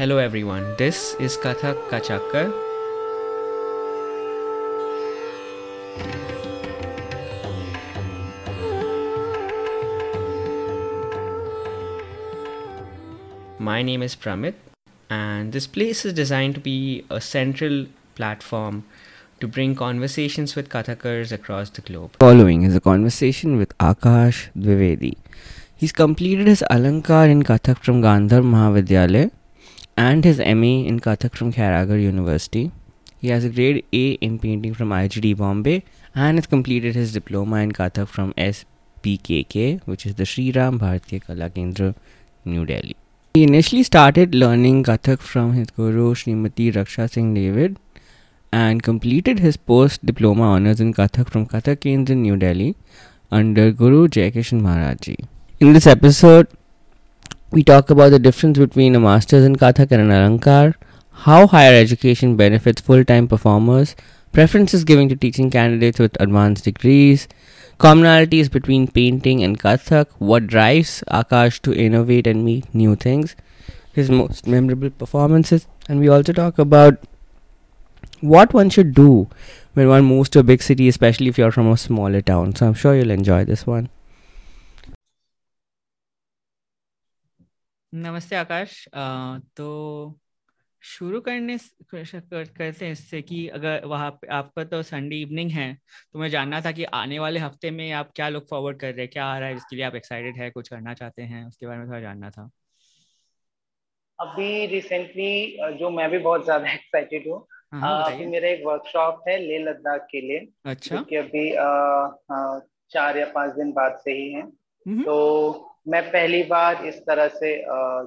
Hello everyone, this is Kathak Kachakkar. My name is Pramit, and this place is designed to be a central platform to bring conversations with Kathakars across the globe. Following is a conversation with Akash Dwivedi. He's completed his Alankar in Kathak from Gandhar Mahavidyalaya and his MA in Kathak from Khairagar University. He has a grade A in painting from IGD Bombay and has completed his diploma in Kathak from SPKK, which is the Sri Ram Bharatiya Kala Kendra, New Delhi. He initially started learning Kathak from his guru Srimati Raksha Singh David and completed his post diploma honors in Kathak from Kathak Kendra, New Delhi under Guru Jaykishan Maharaj In this episode, we talk about the difference between a master's in Kathak and an Alankar, how higher education benefits full time performers, preferences given to teaching candidates with advanced degrees, commonalities between painting and Kathak, what drives Akash to innovate and meet new things, his most memorable performances, and we also talk about what one should do when one moves to a big city, especially if you're from a smaller town. So I'm sure you'll enjoy this one. नमस्ते आकाश। तो शुरू करने करते हैं इससे कि अगर वहाँ पे आपका तो संडे इवनिंग है तो मैं जानना था कि आने वाले हफ़्ते में आप क्या लुक फॉरवर्ड कर रहे हैं क्या आ रहा है जिसके लिए आप एक्साइटेड है कुछ करना चाहते हैं उसके बारे में थोड़ा जानना था। अभी रिसेंटली जो मैं भी बहुत ज़्यादा एक्साइटेड हूँ हाँ, अभी मेरा एक वर्कशॉप है ले लद्दाख के लिए अच्छा। कि अभी आ, आ, चार या पाँच दिन बाद से ही है। तो मैं पहली बार इस तरह से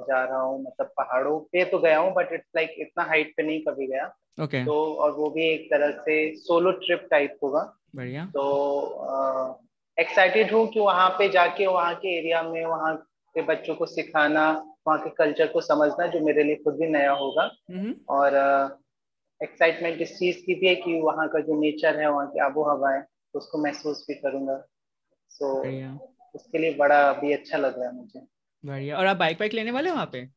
जा रहा हूँ मतलब पहाड़ों पे तो गया हूँ बट इट्स लाइक इतना हाइट पे नहीं कभी गया। Okay. तो और वो भी एक तरह से सोलो ट्रिप टाइप होगा। बढ़िया। तो एक्साइटेड हूँ कि वहाँ पे जाके वहाँ के एरिया में वहाँ के बच्चों को सिखाना वहाँ के कल्चर को समझना जो मेरे लिए खुद भी नया होगा। और एक्साइटमेंट इस चीज़ की भी है कि वहाँ का जो नेचर है वहाँ की आबो हवा है उसको महसूस भी करूँगा। सो so, उसके लिए बड़ा अभी अच्छा लग रहा है मुझे। बढ़िया। और आप बाइक बाइक लेने वाले वहाँ पे?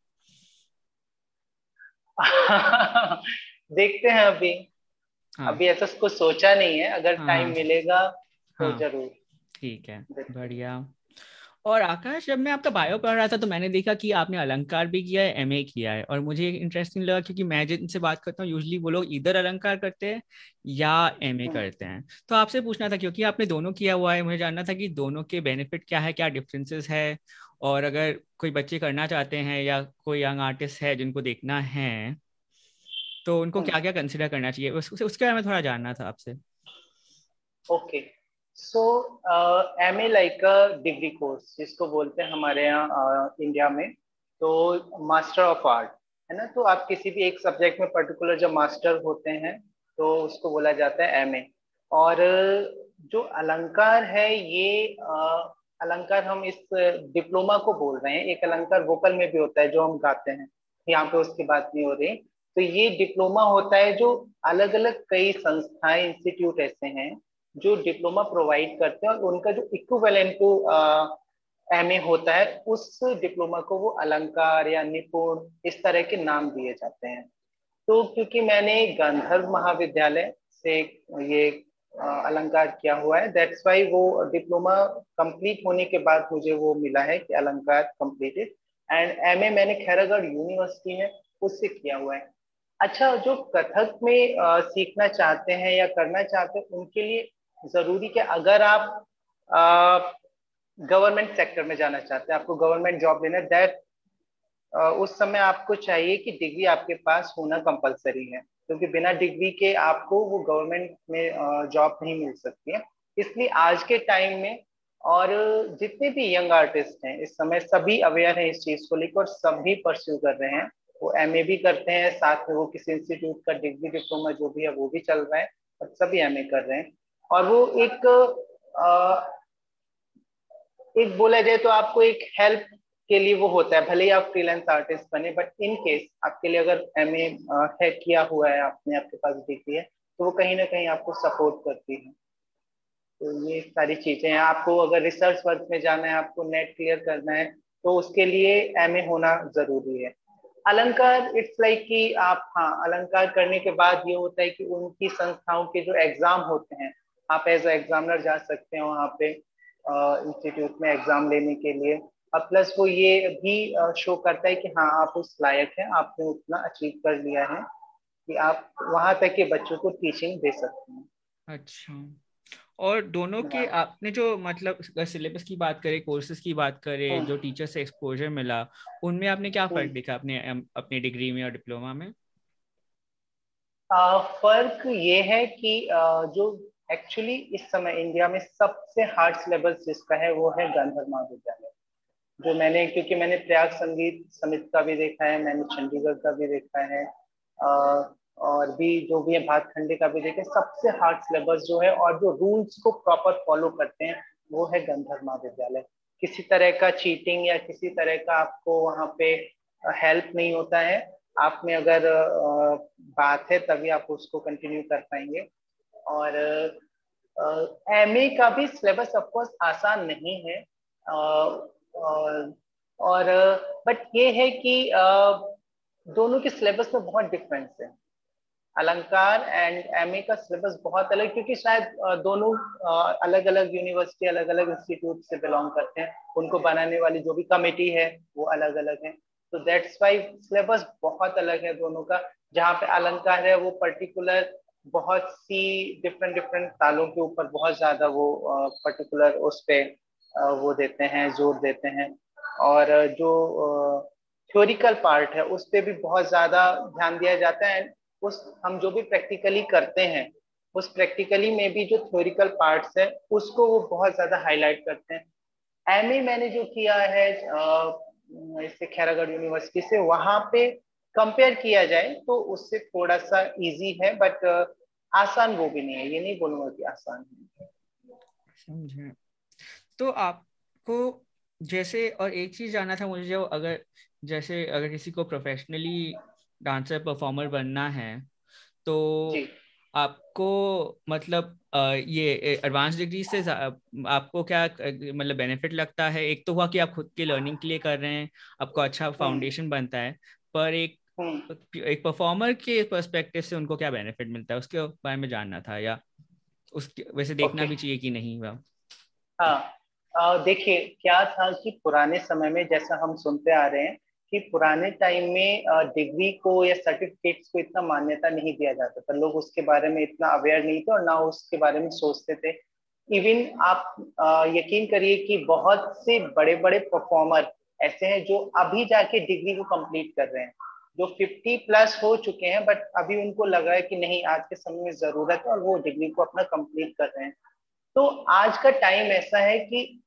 देखते हैं अभी। हाँ. अभी ऐसा कुछ सोचा नहीं है। अगर हाँ. टाइम मिलेगा तो हाँ. ज़रूर। ठीक है। बढ़िया। और आकाश जब मैं आपका बायो पढ़ रहा था तो मैंने देखा कि आपने अलंकार भी किया है एमए किया है। और मुझे इंटरेस्टिंग लगा क्योंकि मैं जिनसे बात करता हूँ यूजली वो लोग इधर अलंकार करते हैं या एमए हम्म। करते हैं। तो आपसे पूछना था क्योंकि आपने दोनों किया हुआ है मुझे जानना था कि दोनों के बेनिफिट क्या है क्या डिफरेंसेस है? और अगर कोई बच्चे करना चाहते हैं या कोई यंग आर्टिस्ट है जिनको देखना है तो उनको क्या क्या कंसिडर करना चाहिए? उसके बारे में थोड़ा जानना था आपसे। Okay so M A like a degree course जिसको बोलते हैं हमारे यहाँ इंडिया में तो मास्टर ऑफ़ आर्ट है ना? तो आप किसी भी एक सब्जेक्ट में पर्टिकुलर जब मास्टर होते हैं तो उसको बोला जाता है एम ए और जो अलंकार है ये uh, अलंकार हम इस डिप्लोमा को बोल रहे हैं। एक अलंकार वोकल में भी होता है जो हम गाते हैं यहाँ पे उसकी बात नहीं हो रही। तो ये डिप्लोमा होता है जो अलग अलग कई संस्थाएँ इंस्टीट्यूट ऐसे हैं जो डिप्लोमा प्रोवाइड करते हैं और उनका जो इक्विवेलेंट टू एम होता है उस डिप्लोमा को वो अलंकार या निपुण इस तरह के नाम दिए जाते हैं। तो क्योंकि मैंने गंधर्व महाविद्यालय से ये अलंकार किया हुआ है दैट्स वाई वो डिप्लोमा कंप्लीट होने के बाद मुझे वो मिला है कि अलंकार कंप्लीटेड एंड एमए मैंने खैरागढ़ यूनिवर्सिटी में उससे किया हुआ है। अच्छा जो कथक में आ, सीखना चाहते हैं या करना चाहते हैं उनके लिए ज़रूरी कि अगर आप गवर्नमेंट सेक्टर में जाना चाहते हैं, आपको गवर्नमेंट जॉब लेना दैट उस समय आपको चाहिए कि डिग्री आपके पास होना कंपलसरी है, क्योंकि बिना डिग्री के आपको वो गवर्नमेंट में जॉब नहीं मिल सकती है। इसलिए आज के टाइम में, और जितने भी यंग आर्टिस्ट हैं, इस समय सभी अवेयर हैं इस चीज़ को लेकर, और सभी परस्यू कर रहे हैं। वो एमए भी करते हैं, साथ में वो किसी इंस्टीट्यूट का डिग्री डिप्लोमा जो भी है, वो भी चल रहा है, और सभी एमए कर रहे हैं। और वो एक आ, एक बोला जाए तो आपको एक हेल्प के लिए वो होता है भले ही आप फ्रीलांस आर्टिस्ट बने बट इन केस आपके लिए अगर एम ए है किया हुआ है आपने आपके पास डिग्री है तो वो कहीं ना कहीं आपको सपोर्ट करती है। तो ये सारी चीज़ें हैं। आपको अगर रिसर्च वर्क में जाना है आपको नेट क्लियर करना है तो उसके लिए एम ए होना ज़रूरी है। अलंकार इट्स लाइक कि आप हाँ अलंकार करने के बाद ये होता है कि उनकी संस्थाओं के जो एग्ज़ाम होते हैं आप एज एग्जामिनर जा सकते हैं वहाँ पे इंस्टीट्यूट में एग्ज़ाम लेने के लिए और प्लस वो ये भी शो करता है कि हाँ आप उस लायक हैं आपने उतना अचीव कर लिया है कि आप वहाँ तक के बच्चों को टीचिंग दे सकते हैं अच्छा और दोनों के हाँ। आपने जो मतलब सिलेबस की बात करें कोर्सेज की बात करें हाँ। जो टीचर से एक्सपोजर मिला उनमें आपने क्या फ़र्क हाँ। देखा अपने अपने डिग्री में और डिप्लोमा में आ, फ़र्क ये है कि आ, जो एक्चुअली इस समय इंडिया में सबसे हार्ड सिलेबस जिसका है, वो है गांधर महाविद्यालय जो मैंने, क्योंकि मैंने प्रयाग संगीत समिति का भी देखा है, मैंने चंडीगढ़ का भी देखा है और भी जो भी है भातखंडे का भी देखे सबसे हार्ड सिलेबस जो है और जो रूल्स को प्रॉपर फॉलो करते हैं, वो है गंधर्व महाविद्यालय किसी तरह का चीटिंग या किसी तरह का आपको वहाँ पे हेल्प नहीं होता है। आप में अगर बात है, तभी आप उसको कंटिन्यू कर पाएँगे। और एम ए का भी सिलेबस ऑफकोर्स आसान नहीं है और, बट ये है कि दोनों के सिलेबस में बहुत डिफरेंस है। अलंकार एंड एमए का सिलेबस बहुत अलग क्योंकि शायद दोनों अलग अलग यूनिवर्सिटी अलग अलग इंस्टीट्यूट से बिलोंग करते हैं। उनको बनाने वाली जो भी कमेटी है वो अलग अलग है। तो दैट्स वाई सिलेबस बहुत अलग है दोनों का। जहाँ पे अलंकार है वो पर्टिकुलर बहुत सी डिफरेंट डिफरेंट तालों के ऊपर बहुत ज़्यादा वो पर्टिकुलर उस पर वो देते हैं, ज़ोर देते हैं। और जो थ्योरिकल पार्ट है, उस पर भी बहुत ज़्यादा ध्यान दिया जाता है। उस, हम जो भी प्रैक्टिकली करते हैं, उस प्रैक्टिकली में भी जो थ्योरिकल पार्ट्स है, उसको वो बहुत ज़्यादा हाईलाइट करते हैं। एमए मैंने जो किया है इससे खैरागढ़ यूनिवर्सिटी से, वहाँ पे कंपेयर किया जाए तो उससे थोड़ा सा इजी है बट आसान वो भी नहीं है ये नहीं बोलूँगा कि आसान है समझे तो आपको जैसे और एक चीज़ जानना था मुझे जो अगर जैसे अगर किसी को प्रोफेशनली डांसर परफॉर्मर बनना है तो आपको मतलब ये एडवांस डिग्री से आपको क्या मतलब बेनिफिट लगता है एक तो हुआ कि आप खुद की लर्निंग के लिए कर रहे हैं आपको अच्छा फाउंडेशन हम्म। बनता है पर एक। एक परफॉर्मर के पर्सपेक्टिव से उनको क्या बेनिफिट मिलता है? उसके बारे में जानना था या उसके वैसे देखना okay. भी चाहिए कि नहीं? हाँ। देखिए क्या था कि पुराने समय में जैसा हम सुनते आ रहे हैं कि पुराने टाइम में डिग्री को या सर्टिफिकेट्स को इतना मान्यता नहीं दिया जाता था। लोग उसके बारे में इतना अवेयर नहीं थे और ना उसके बारे में सोचते थे। इवन आप यकीन करिए कि बहुत से बड़े बड़े परफॉर्मर ऐसे हैं जो अभी जाके डिग्री को कंप्लीट कर रहे हैं। जो 50 प्लस हो चुके हैं बट अभी उनको लग रहा है कि नहीं, आज के समय में ज़रूरत है और वो डिग्री को अपना कंप्लीट कर रहे हैं। तो आज का टाइम ऐसा है कि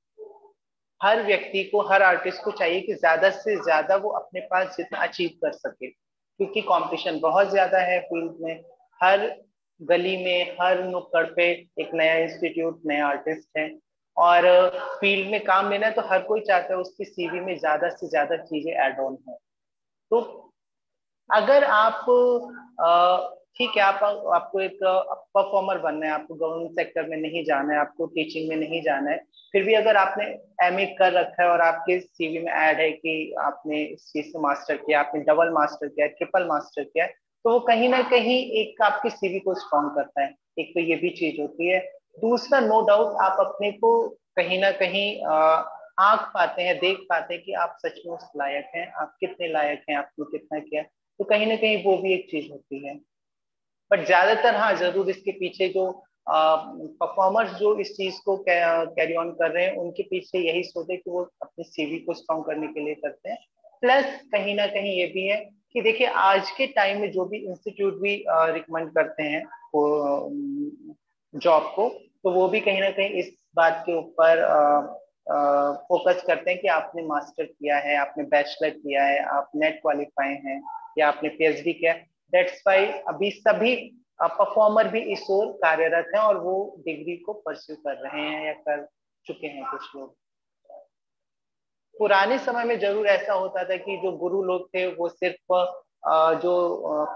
हर व्यक्ति को, हर आर्टिस्ट को चाहिए कि ज़्यादा से ज़्यादा वो अपने पास जितना अचीव कर सके, क्योंकि कंपटीशन बहुत ज़्यादा है फ़ील्ड में। हर गली में, हर नुक्कड़ पे एक नया इंस्टीट्यूट नया आर्टिस्ट है और फ़ील्ड में काम लेना है तो हर कोई चाहता है उसकी सीवी में ज़्यादा से ज़्यादा चीज़ें एड ऑन हो। तो अगर आप ठीक है, आप, आपको एक परफॉर्मर बनना है, आपको गवर्नमेंट सेक्टर में नहीं जाना है, आपको टीचिंग में नहीं जाना है, फिर भी अगर आपने एम कर रखा है और आपके सीवी में ऐड है कि आपने इस चीज़ से मास्टर किया, आपने डबल मास्टर किया ट्रिपल मास्टर किया तो वो कहीं ना कहीं एक आपकी सीवी को स्ट्रॉन्ग करता है। एक तो ये भी चीज़ होती है। दूसरा नो no डाउट आप अपने को कहीं ना कहीं आँख पाते हैं, देख पाते हैं कि आप सच में उस लायक हैं, आप कितने लायक हैं आपने कितना किया। तो कहीं ना कहीं वो भी एक चीज़ होती है। बट ज़्यादातर हाँ ज़रूर इसके पीछे जो परफॉर्मर्स जो इस चीज़ को कैरी ऑन कर रहे हैं, उनके पीछे यही सोच है कि वो अपने सीवी को स्ट्रॉन्ग करने के लिए करते हैं। प्लस कहीं ना कहीं ये भी है कि देखिए, आज के टाइम में जो भी इंस्टीट्यूट भी रिकमेंड करते हैं जॉब को तो वो भी कहीं ना कहीं इस बात के ऊपर फोकस करते हैं कि आपने मास्टर किया है, आपने बैचलर किया है, आप नेट क्वालिफाई हैं। या आपने पीएचडी किया दैट्स वाई अभी सभी परफॉर्मर भी इस ओर कार्यरत हैं और वो डिग्री को परस्यू कर रहे हैं या कर चुके हैं कुछ लोग। पुराने समय में ज़रूर ऐसा होता था कि जो गुरु लोग थे, वो सिर्फ़ जो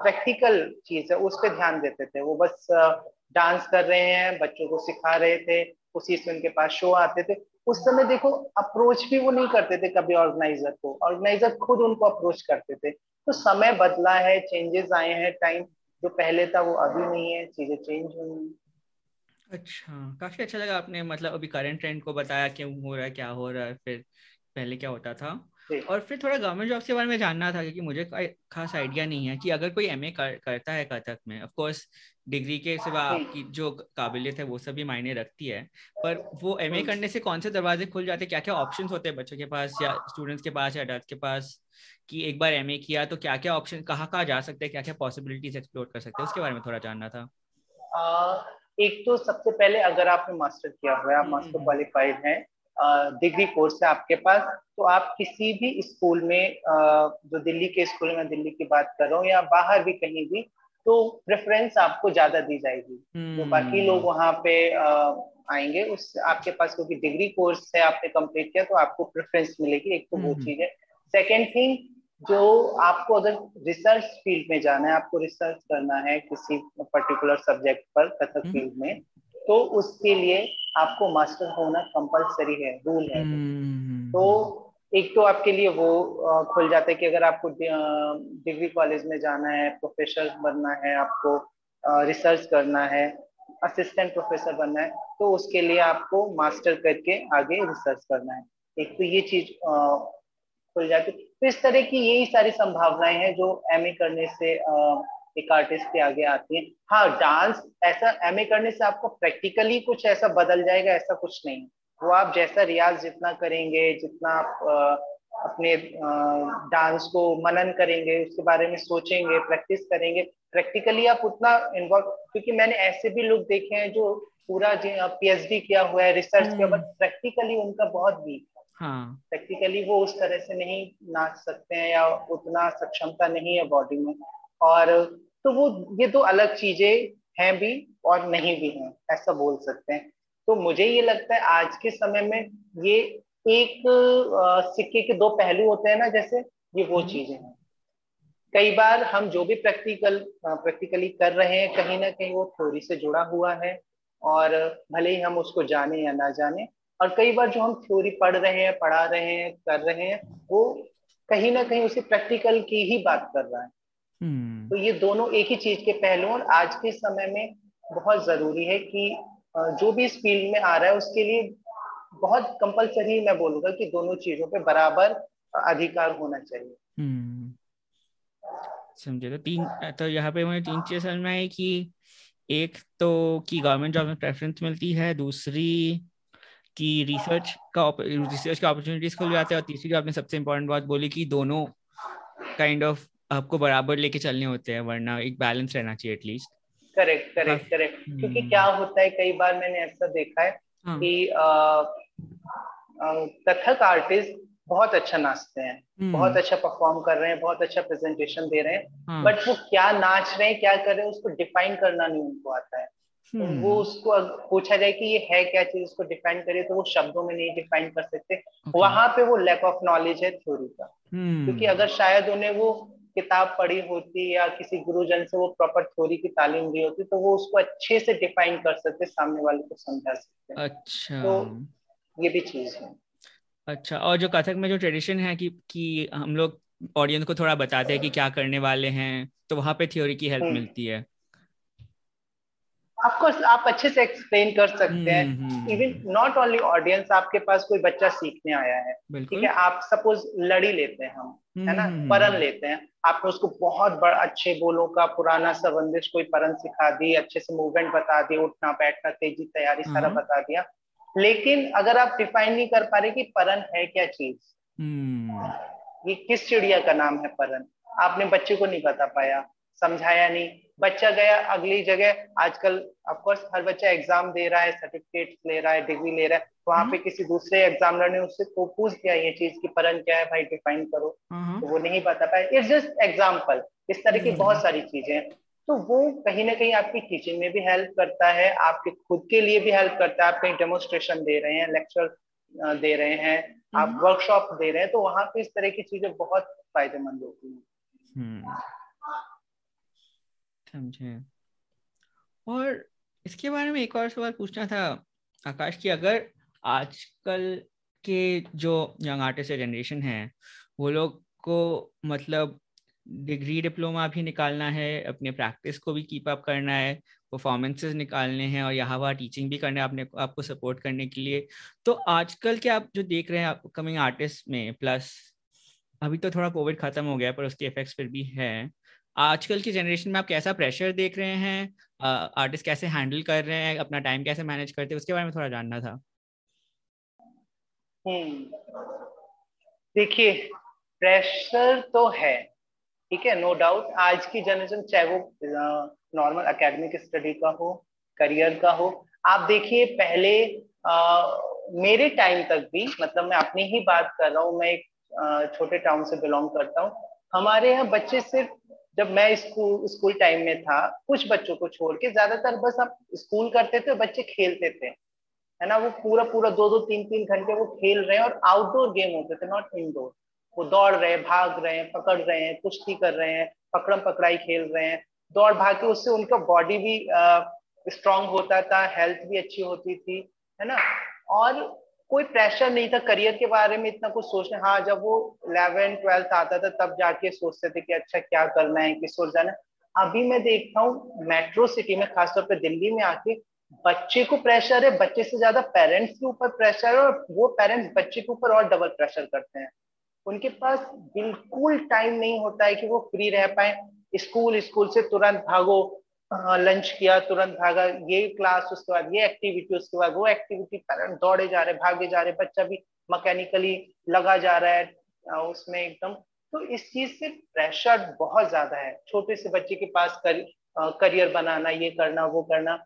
प्रैक्टिकल चीज़ है, उस पर ध्यान देते थे। वो बस डांस कर रहे हैं, बच्चों को सिखा रहे थे, उसी से उनके पास शो आते थे। उस समय देखो अप्रोच भी वो नहीं करते थे कभी ऑर्गेनाइजर को। ऑर्गेनाइजर खुद उनको अप्रोच करते थे। तो समय बदला है चेंजेस आए हैं टाइम जो पहले था वो अभी नहीं है, चीज़ें चेंज हुई अच्छा काफ़ी अच्छा लगा आपने मतलब अभी करंट ट्रेंड को बताया, क्यों हो रहा है, क्या हो रहा है, फिर पहले क्या होता था? और फिर थोड़ा गवर्नमेंट जॉब के बारे में जानना था क्योंकि मुझे खास आइडिया नहीं है कि अगर कोई एमए कर, करता है कथक में ऑफ़ कोर्स डिग्री के सिवा आपकी जो काबिलियत है वो सभी मायने रखती है। पर वो एमए करने से कौन से दरवाजे खुल जाते हैं क्या क्या ऑप्शंस होते हैं बच्चों के पास या स्टूडेंट्स के पास या अडल्ट के पास कि एक बार एमए किया तो क्या क्या ऑप्शन कहाँ कहाँ जा सकते हैं क्या क्या पॉसिबिलिटीज एक्सप्लोर कर सकते हैं उसके बारे में थोड़ा जानना था। आ, एक तो सबसे पहले अगर आपने मास्टर किया हुआ है आप मास्टर हम्म। क्वालिफाइड हैं डिग्री कोर्स है आपके पास तो आप किसी भी स्कूल में जो दिल्ली के स्कूल में दिल्ली की बात कर रहा हूँ या बाहर भी कहीं भी तो प्रेफरेंस आपको ज़्यादा दी जाएगी जो बाकी लोग हम्म। वहाँ पे आएँगे उस आपके पास क्योंकि डिग्री कोर्स है आपने कंप्लीट किया तो आपको प्रेफरेंस मिलेगी एक तो वो हम्म। चीज़ है सेकेंड थिंग जो आपको अगर रिसर्च फ़ील्ड में जाना है आपको रिसर्च करना है किसी पर्टिकुलर सब्जेक्ट पर कथक फ़ील्ड हम्म। में तो उसके लिए आपको मास्टर होना कंपलसरी है रूल है। हम्म। तो एक तो आपके लिए वो खुल जाता है कि अगर आपको डिग्री कॉलेज में जाना है प्रोफेसर बनना है आपको रिसर्च करना है असिस्टेंट प्रोफेसर बनना है तो उसके लिए आपको मास्टर करके आगे रिसर्च करना है। एक तो ये चीज़ खुल जाती है। तो इस तरह की यही सारी संभावनाएँ हैं जो एमए करने से एक आर्टिस्ट के आगे आती है। हाँ डांस ऐसा एमए करने से आपको प्रैक्टिकली कुछ ऐसा बदल जाएगा ऐसा कुछ नहीं। वो आप जैसा रियाज जितना करेंगे जितना आप आ, अपने डांस को मनन करेंगे उसके बारे में सोचेंगे प्रैक्टिस करेंगे प्रैक्टिकली आप उतना इन्वॉल्व क्योंकि मैंने ऐसे भी लोग देखे हैं जो पूरा पीएचडी किया हुआ है रिसर्च किया बट प्रैक्टिकली उनका बहुत वीक हाँ। प्रैक्टिकली वो उस तरह से नहीं नाच सकते हैं या उतना सक्षमता नहीं है बॉडी में। और तो वो ये दो अलग चीज़ें हैं भी और नहीं भी हैं ऐसा बोल सकते हैं तो मुझे ये लगता है आज के समय में ये एक सिक्के के दो पहलू होते हैं ना जैसे ये वो हम्म। चीज़ें हैं कई बार हम जो भी प्रैक्टिकल प्रैक्टिकली कर रहे हैं कहीं ना कहीं वो थ्योरी से जुड़ा हुआ है और भले ही हम उसको जाने या ना जाने और कई बार जो हम थ्योरी पढ़ रहे हैं पढ़ा रहे हैं कर रहे हैं वो कहीं ना कहीं उसे प्रैक्टिकल की ही बात कर रहा है। तो ये दोनों एक ही चीज़ के पहलू और आज के समय में बहुत ज़रूरी है कि जो भी इस फ़ील्ड में आ रहा है उसके लिए बहुत कंपलसरी मैं बोलूँगा कि दोनों चीज़ों पे बराबर अधिकार होना चाहिए हम्म। समझे तो तीन तो यहाँ पे मुझे तीन चीज़ समझ में आई कि एक तो कि गवर्नमेंट जॉब में प्रेफरेंस मिलती है दूसरी कि रिसर्च का रिसर्च का अपॉर्चुनिटीज़ खुल जाते हैं और तीसरी आपने सबसे इम्पोर्टेंट बात बोली कि दोनों काइंड ऑफ़ आपको बराबर लेके चलने होते हैं वरना एक बैलेंस रहना चाहिए एटलीस्ट करेक्ट करेक्ट करेक्ट क्योंकि हम्म। क्या होता है कई बार मैंने ऐसा देखा है हाँ. कि कथक आर्टिस्ट बहुत अच्छा नाचते हैं हम्म। बहुत अच्छा परफॉर्म कर रहे हैं बहुत अच्छा प्रेजेंटेशन दे रहे हैं बट हाँ। वो क्या नाच रहे हैं क्या कर रहे हैं उसको डिफाइन करना नहीं उनको आता है तो वो हम्म। उसको पूछा जाए कि ये है क्या चीज़ उसको डिफाइन करे तो वो शब्दों में नहीं डिफाइन कर सकते वहाँ पे वो लैक ऑफ़ नॉलेज है थ्योरी का क्योंकि अगर शायद उन्हें वो किताब पढ़ी होती या किसी गुरुजन से वो प्रॉपर थ्योरी की तालीम दी होती तो वो उसको अच्छे से डिफाइन कर सकते सामने वाले को समझा सकते। अच्छा। तो ये भी चीज़ है। अच्छा और जो कथक में जो ट्रेडिशन है कि कि हम लोग ऑडियंस को थोड़ा बताते हैं कि क्या करने वाले हैं तो वहाँ पे थ्योरी की हेल्प हम्म। मिलती है। ऑफकोर्स आप अच्छे से एक्सप्लेन कर सकते हैं। इवन नॉट ओनली ऑडियंस आपके पास कोई बच्चा सीखने आया है ठीक है? आप सपोज़ लड़ी लेते हैं हम है ना? हम्म, हम्म, परन लेते हैं। आपने उसको बहुत बड़ा अच्छे बोलों का पुराना सा बंदिश कोई परन सिखा दी अच्छे से मूवमेंट बता दी उठना बैठना तेज़ी तैयारी सारा हम्म। बता दिया। लेकिन अगर आप डिफाइन नहीं कर पा रहे कि परन है क्या चीज़? ये किस चिड़िया का नाम है परन? आपने बच्चे को नहीं बता पाया समझाया नहीं। बच्चा गया अगली जगह आजकल ऑफकोर्स हर बच्चा एग्ज़ाम दे रहा है सर्टिफिकेट ले रहा है डिग्री ले रहा है वहाँ पे हम्म। किसी दूसरे एग्जामिनर ने उससे को पूछ दिया ये चीज़ की परन क्या है भाई डिफाइन करो। तो वो नहीं बता पाए इट्स जस्ट एग्ज़ाम्पल इस तरह की हम्म। बहुत सारी चीज़ें हैं। तो वो कहीं ना कहीं आपकी टीचिंग में भी हेल्प करता है आपके खुद के लिए भी हेल्प करता है आप कहीं डेमोन्स्ट्रेशन दे रहे हैं लेक्चर दे रहे हैं आप वर्कशॉप हम्म। दे रहे हैं तो वहाँ पे इस तरह की चीज़ें बहुत फ़ायदेमंद होती हैं। समझे। और इसके बारे में एक और सवाल पूछना था, आकाश, की अगर आजकल के जो यंग आर्टिस्ट जनरेशन है, वो लोग को मतलब डिग्री, डिप्लोमा भी निकालना है, अपने प्रैक्टिस को भी कीप अप करना है परफॉर्मेंसेस निकालने हैं और यहाँ वहाँ टीचिंग भी करना है आपने आपको सपोर्ट करने के लिए तो आजकल के आप जो देख रहे हैं अपकमिंग आर्टिस्ट में प्लस अभी तो थोड़ा कोविड खत्म हो गया, पर उसके इफेक्ट्स फिर भी हैं। आजकल की जनरेशन में आप कैसा प्रेशर देख रहे हैं? आर्टिस्ट कैसे हैंडल कर रहे हैं? अपना टाइम कैसे मैनेज करते हैं? उसके बारे में थोड़ा जानना था। हम्म। देखिए प्रेशर तो है ठीक है? नो डाउट आज की जनरेशन चाहे वो नॉर्मल एकेडमिक स्टडी का हो करियर का हो आप देखिए पहले आ, मेरे टाइम तक भी मतलब मैं अपनी ही बात कर रहा हूँ मैं एक छोटे टाउन से बिलोंग करता हूँ। हमारे यहाँ बच्चे सिर्फ़ जब मैं स्कूल स्कूल टाइम में था, कुछ बच्चों को छोड़ के, ज़्यादातर बस आप स्कूल करते थे बच्चे खेलते थे। है ना? वो पूरा पूरा दो दो, तीन तीन घंटे वो खेल रहे हैं और आउटडोर गेम होते थे नॉट इनडोर वो दौड़ रहे भाग रहे हैं, पकड़ रहे हैं, कुश्ती कर रहे हैं, पकड़म पकड़ाई खेल रहे हैं। दौड़ भाग के उससे उनका बॉडी भी स्ट्रांग होता था हेल्थ भी अच्छी होती थी, है ना? और कोई प्रेशर नहीं था करियर के बारे में, इतना कुछ सोचने। हाँ जब वो इलेवन ट्वेल्थ आता था तब जाके सोचते थे कि अच्छा क्या करना है, किस ओर जाना अभी मैं देखता हूँ मेट्रो सिटी में, खासतौर पर दिल्ली में आके, बच्चे को प्रेशर है, बच्चे से ज़्यादा पेरेंट्स के ऊपर प्रेशर है और वो पेरेंट्स बच्चे के ऊपर और डबल प्रेशर करते हैं। उनके पास बिल्कुल टाइम नहीं होता है कि वो फ्री रह पाए। स्कूल स्कूल से तुरंत भागो लंच किया तुरंत भागा ये क्लास उसके बाद ये एक्टिविटी उसके बाद वो एक्टिविटी पेरेंट दौड़े जा रहे भागे जा रहे बच्चा भी मैकेनिकली लगा जा रहा है उसमें एकदम। तो इस चीज़ से प्रेशर बहुत ज़्यादा है। छोटे से बच्चे के पास कर, करियर बनाना ये करना वो करना।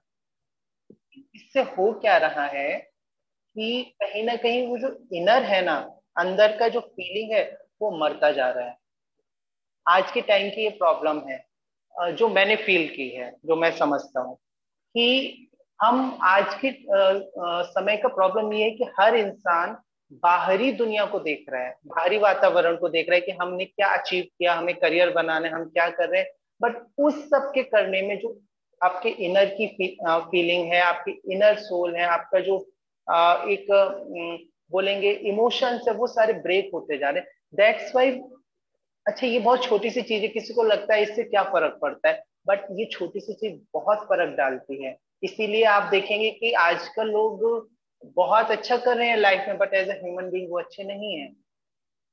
इससे हो क्या रहा है कि कहीं ना कहीं वो जो इनर है ना अंदर का जो फीलिंग है वो मरता जा रहा है। आज के टाइम की ये प्रॉब्लम है। जो मैंने फील की है, जो मैं समझता हूँ कि हम आज के समय का प्रॉब्लम ये है कि हर इंसान बाहरी दुनिया को देख रहा है, बाहरी वातावरण को देख रहा है कि हमने क्या अचीव किया, हमें करियर बनाना है, हम क्या कर रहे हैं। बट उस सब के करने में जो आपके इनर की फीलिंग है, आपकी इनर सोल है, आपका जो एक बोलेंगे इमोशंस है, वो सारे ब्रेक होते जा रहे हैं। दैट्स वाई अच्छा ये बहुत छोटी सी चीज़ है, किसी को लगता है इससे क्या फ़र्क पड़ता है? बट ये छोटी सी चीज़ बहुत फ़र्क डालती है। इसीलिए आप देखेंगे कि आजकल लोग बहुत अच्छा कर रहे हैं लाइफ में बट एज ह्यूमन बींग वो अच्छे नहीं है।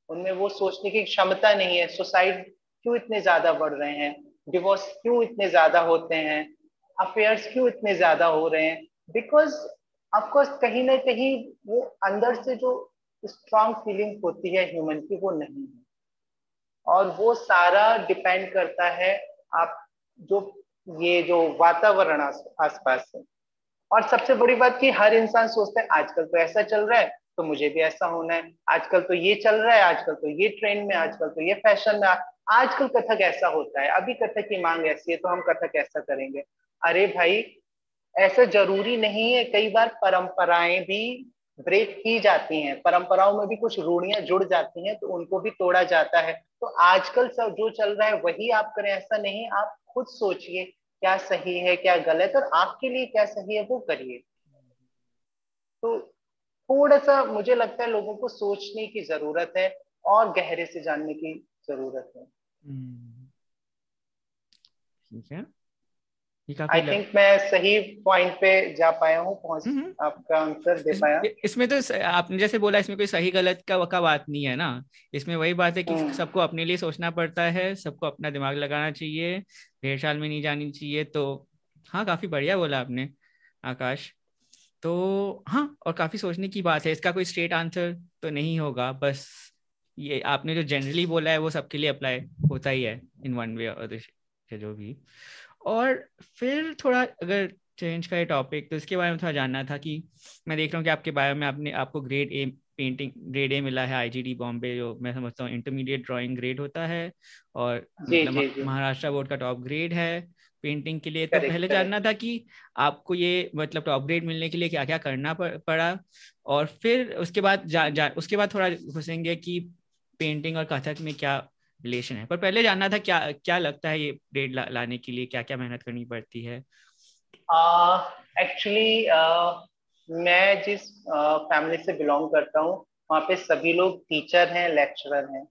उनमें वो सोचने की क्षमता नहीं है। सुसाइड क्यों इतने ज़्यादा बढ़ रहे हैं? डिवोर्स क्यों इतने ज़्यादा होते हैं? अफेयर्स क्यों इतने ज़्यादा हो रहे हैं? बिकॉज़ ऑफकोर्स कहीं ना कहीं वो अंदर से जो स्ट्रॉन्ग फीलिंग होती है ह्यूमन की, वो नहीं है। और वो सारा डिपेंड करता है आप जो ये जो वातावरण आसपास है। और सबसे बड़ी बात कि हर इंसान सोचता है, आजकल तो ऐसा चल रहा है तो मुझे भी ऐसा होना है। आजकल तो ये चल रहा है, आजकल तो ये ट्रेंड में, आजकल तो ये फ़ैशन में, आजकल कथक ऐसा होता है। अभी कथक की मांग ऐसी है तो हम कथक ऐसा करेंगे। अरे भाई, ऐसा ज़रूरी नहीं है। कई बार परंपराएँ भी ब्रेक की जाती हैं, परंपराओं में भी कुछ रूढ़ियाँ जुड़ जाती हैं तो उनको भी तोड़ा जाता है। तो आजकल सब जो चल रहा है, वही आप करें, ऐसा नहीं, आप खुद सोचिए क्या सही है, क्या गलत और आपके लिए क्या सही है, वो करिए। तो थोड़ा सा मुझे लगता है लोगों को सोचने की ज़रूरत है और गहरे से जानने की ज़रूरत है। हम्म। ठीक है। आई थिंक मैं सही पॉइंट पे जा पाया हूँ पहुँच हम्म, हम्म। आपका आंसर दे पाया। इसमें तो आपने जैसे बोला इसमें कोई सही गलत का का बात नहीं है ना। इसमें वही बात है कि हम्म। सबको अपने लिए सोचना पड़ता है सबको अपना दिमाग लगाना चाहिए ढेर साल में नहीं जानी चाहिए तो हाँ काफ़ी बढ़िया बोला आपने आकाश। तो हाँ और काफ़ी सोचने की बात है इसका कोई स्ट्रेट आंसर तो नहीं होगा बस ये आपने जो जनरली बोला है वो सबके लिए अप्लाई होता ही है इन वन वे और जो भी। और फिर थोड़ा अगर चेंज करे टॉपिक तो इसके बारे में थोड़ा जानना था कि मैं देख रहा हूँ कि आपके बारे में आपने आपको grade A painting grade A मिला है आईजीडी बॉम्बे जो मैं समझता हूँ इंटरमीडिएट ड्राइंग ग्रेड होता है और मतलब महाराष्ट्र बोर्ड का टॉप ग्रेड है पेंटिंग के लिए। तो पहले जानना था कि आपको ये मतलब टॉप ग्रेड मिलने के लिए क्या क्या करना पड़ा और फिर उसके बाद जा, जा उसके बाद थोड़ा घुसेंगे कि पेंटिंग और कथक में क्या रिलेशन है। पर पहले जानना था क्या क्या लगता है ये ग्रेड ला, लाने के लिए क्या क्या मेहनत करनी पड़ती है? एक्चुअली uh, uh, मैं जिस फैमिली uh, से बिलोंग करता हूँ वहाँ पे सभी लोग टीचर हैं लेक्चरर हैं।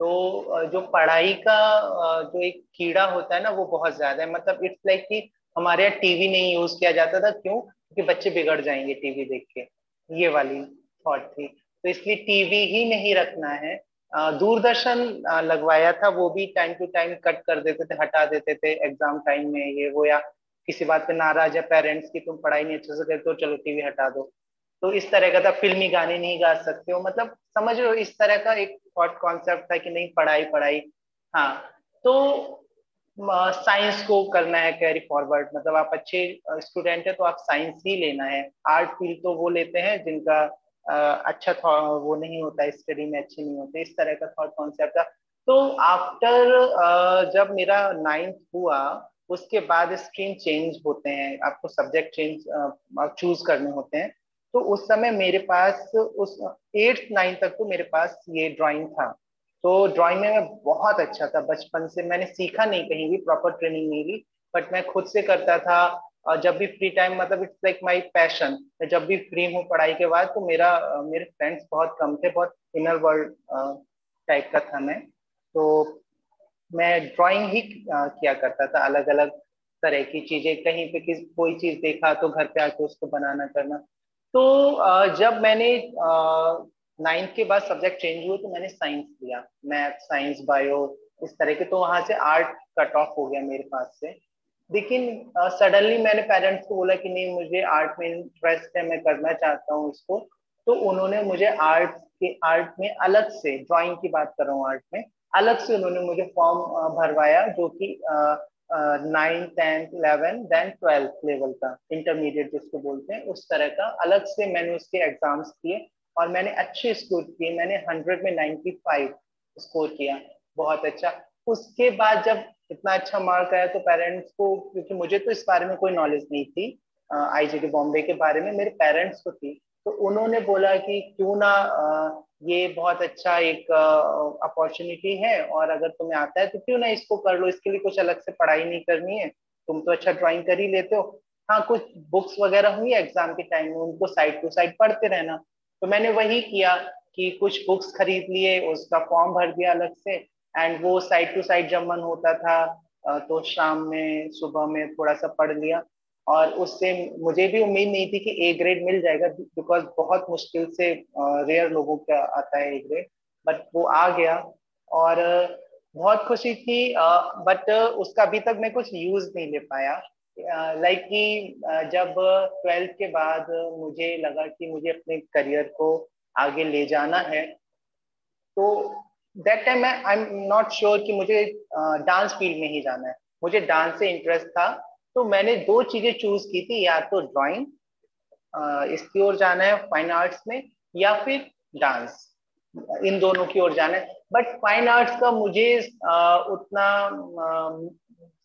तो uh, जो पढ़ाई का uh, जो एक कीड़ा होता है ना वो बहुत ज़्यादा है। मतलब इट्स लाइक कि हमारे यहाँ टीवी नहीं यूज़ किया जाता था। क्यों? क्योंकि बच्चे बिगड़ जाएँगे टीवी देख के। ये वाली थॉट थी। तो इसलिए टीवी ही नहीं रखना है। दूरदर्शन लगवाया था, वो भी टाइम टू टाइम कट कर देते थे, हटा देते थे एग्ज़ाम टाइम में, ये वो या किसी बात पे नाराज़ है पेरेंट्स की, तुम पढ़ाई नहीं अच्छे से करते हो, चलो टीवी हटा दो। तो इस तरह का था, फिल्मी गाने नहीं गा सकते हो मतलब समझ लो इस तरह का एक थॉट कॉन्सेप्ट था कि नहीं, पढ़ाई पढ़ाई हाँ। तो साइंस को करना है कैरी फॉरवर्ड मतलब आप अच्छे स्टूडेंट है तो आप साइंस ही लेना है। आर्ट फ़ील्ड तो वो लेते हैं, जिनका अच्छा वो नहीं होता स्टडी में अच्छे नहीं होते, इस तरह का थॉट कॉन्सेप्ट था। तो आफ्टर जब मेरा नाइन्थ हुआ, उसके बाद स्ट्रीम चेंज होते हैं, आपको सब्जेक्ट चेंज चूज़ करने होते हैं। तो उस समय मेरे पास, उस एट्थ नाइन्थ तक तो मेरे पास ये ड्राइंग था। तो ड्राइंग में मैं बहुत अच्छा था। बचपन से मैंने सीखा नहीं कहीं भी प्रॉपर ट्रेनिंग नहीं ली बट मैं खुद से करता था। और जब भी फ्री टाइम मतलब इट्स लाइक माय पैशन जब भी फ्री हूँ पढ़ाई के बाद तो मेरा मेरे फ्रेंड्स बहुत कम थे, बहुत इनर वर्ल्ड टाइप का था मैं। तो मैं ड्राइंग ही किया करता था अलग अलग तरह की चीज़ें, कहीं पे किस, कोई चीज़ देखा तो घर पे आके उसको बनाना, करना। तो जब मैंने नाइन्थ के बाद सब्जेक्ट चेंज हुए तो मैंने साइंस लिया। मैथ साइंस बायो इस तरह के तो वहाँ से आर्ट कट ऑफ़ हो गया मेरे पास से। लेकिन सडनली uh, मैंने पेरेंट्स को बोला कि नहीं मुझे आर्ट में इंटरेस्ट है मैं करना चाहता हूँ इसको। तो उन्होंने मुझे आर्ट के आर्ट में अलग से ड्राइंग की बात कर रहा हूँ आर्ट में अलग से उन्होंने मुझे फॉर्म भरवाया जो कि nine tenth eleven then twelfth level का इंटरमीडिएट जिसको बोलते हैं उस तरह का। अलग से मैंने उसके एग्ज़ाम्स किए और मैंने अच्छे स्कोर किए। मैंने हंड्रेड में नाइन्टी फाइव स्कोर किया। बहुत अच्छा। उसके बाद जब इतना अच्छा मार्क आया तो पेरेंट्स को, क्योंकि मुझे तो इस बारे में कोई नॉलेज नहीं थी आई जी बॉम्बे के बारे में, मेरे पेरेंट्स को थी। तो उन्होंने बोला कि क्यों ना ये बहुत अच्छा एक अपॉर्चुनिटी है और अगर तुम्हें आता है तो क्यों ना इसको कर लो, इसके लिए कुछ अलग से पढ़ाई नहीं करनी है, तुम तो अच्छा ड्राइंग कर ही लेते हो। हाँ कुछ बुक्स वगैरह हुई एग्ज़ाम के टाइम में, उनको साइड टू साइड पढ़ते रहना। तो मैंने वही किया कि कुछ बुक्स खरीद लिए, उसका फॉर्म भर दिया अलग से। एंड वो साइड टू साइड जब मन होता था तो शाम में, सुबह में थोड़ा सा पढ़ लिया। और उससे मुझे भी उम्मीद नहीं थी कि ए ग्रेड मिल जाएगा बिकॉज़ बहुत मुश्किल से रेयर लोगों का आता है ए ग्रेड बट वो आ गया और बहुत खुशी थी बट उसका अभी तक मैं कुछ यूज़ नहीं ले पाया। लाइक कि जब ट्वेल्थ के बाद मुझे लगा कि मुझे अपने करियर को आगे ले जाना है तो दैट टाइम मैं आई एम नॉट श्योर कि मुझे डांस फ़ील्ड में ही जाना है। मुझे डांस से इंटरेस्ट था। तो मैंने दो चीज़ें चूज़ की थी या तो ड्राइंग इसकी ओर जाना है फाइन आर्ट्स में या फिर डांस इन दोनों की ओर जाना है। बट फाइन आर्ट्स का मुझे आ, उतना आ,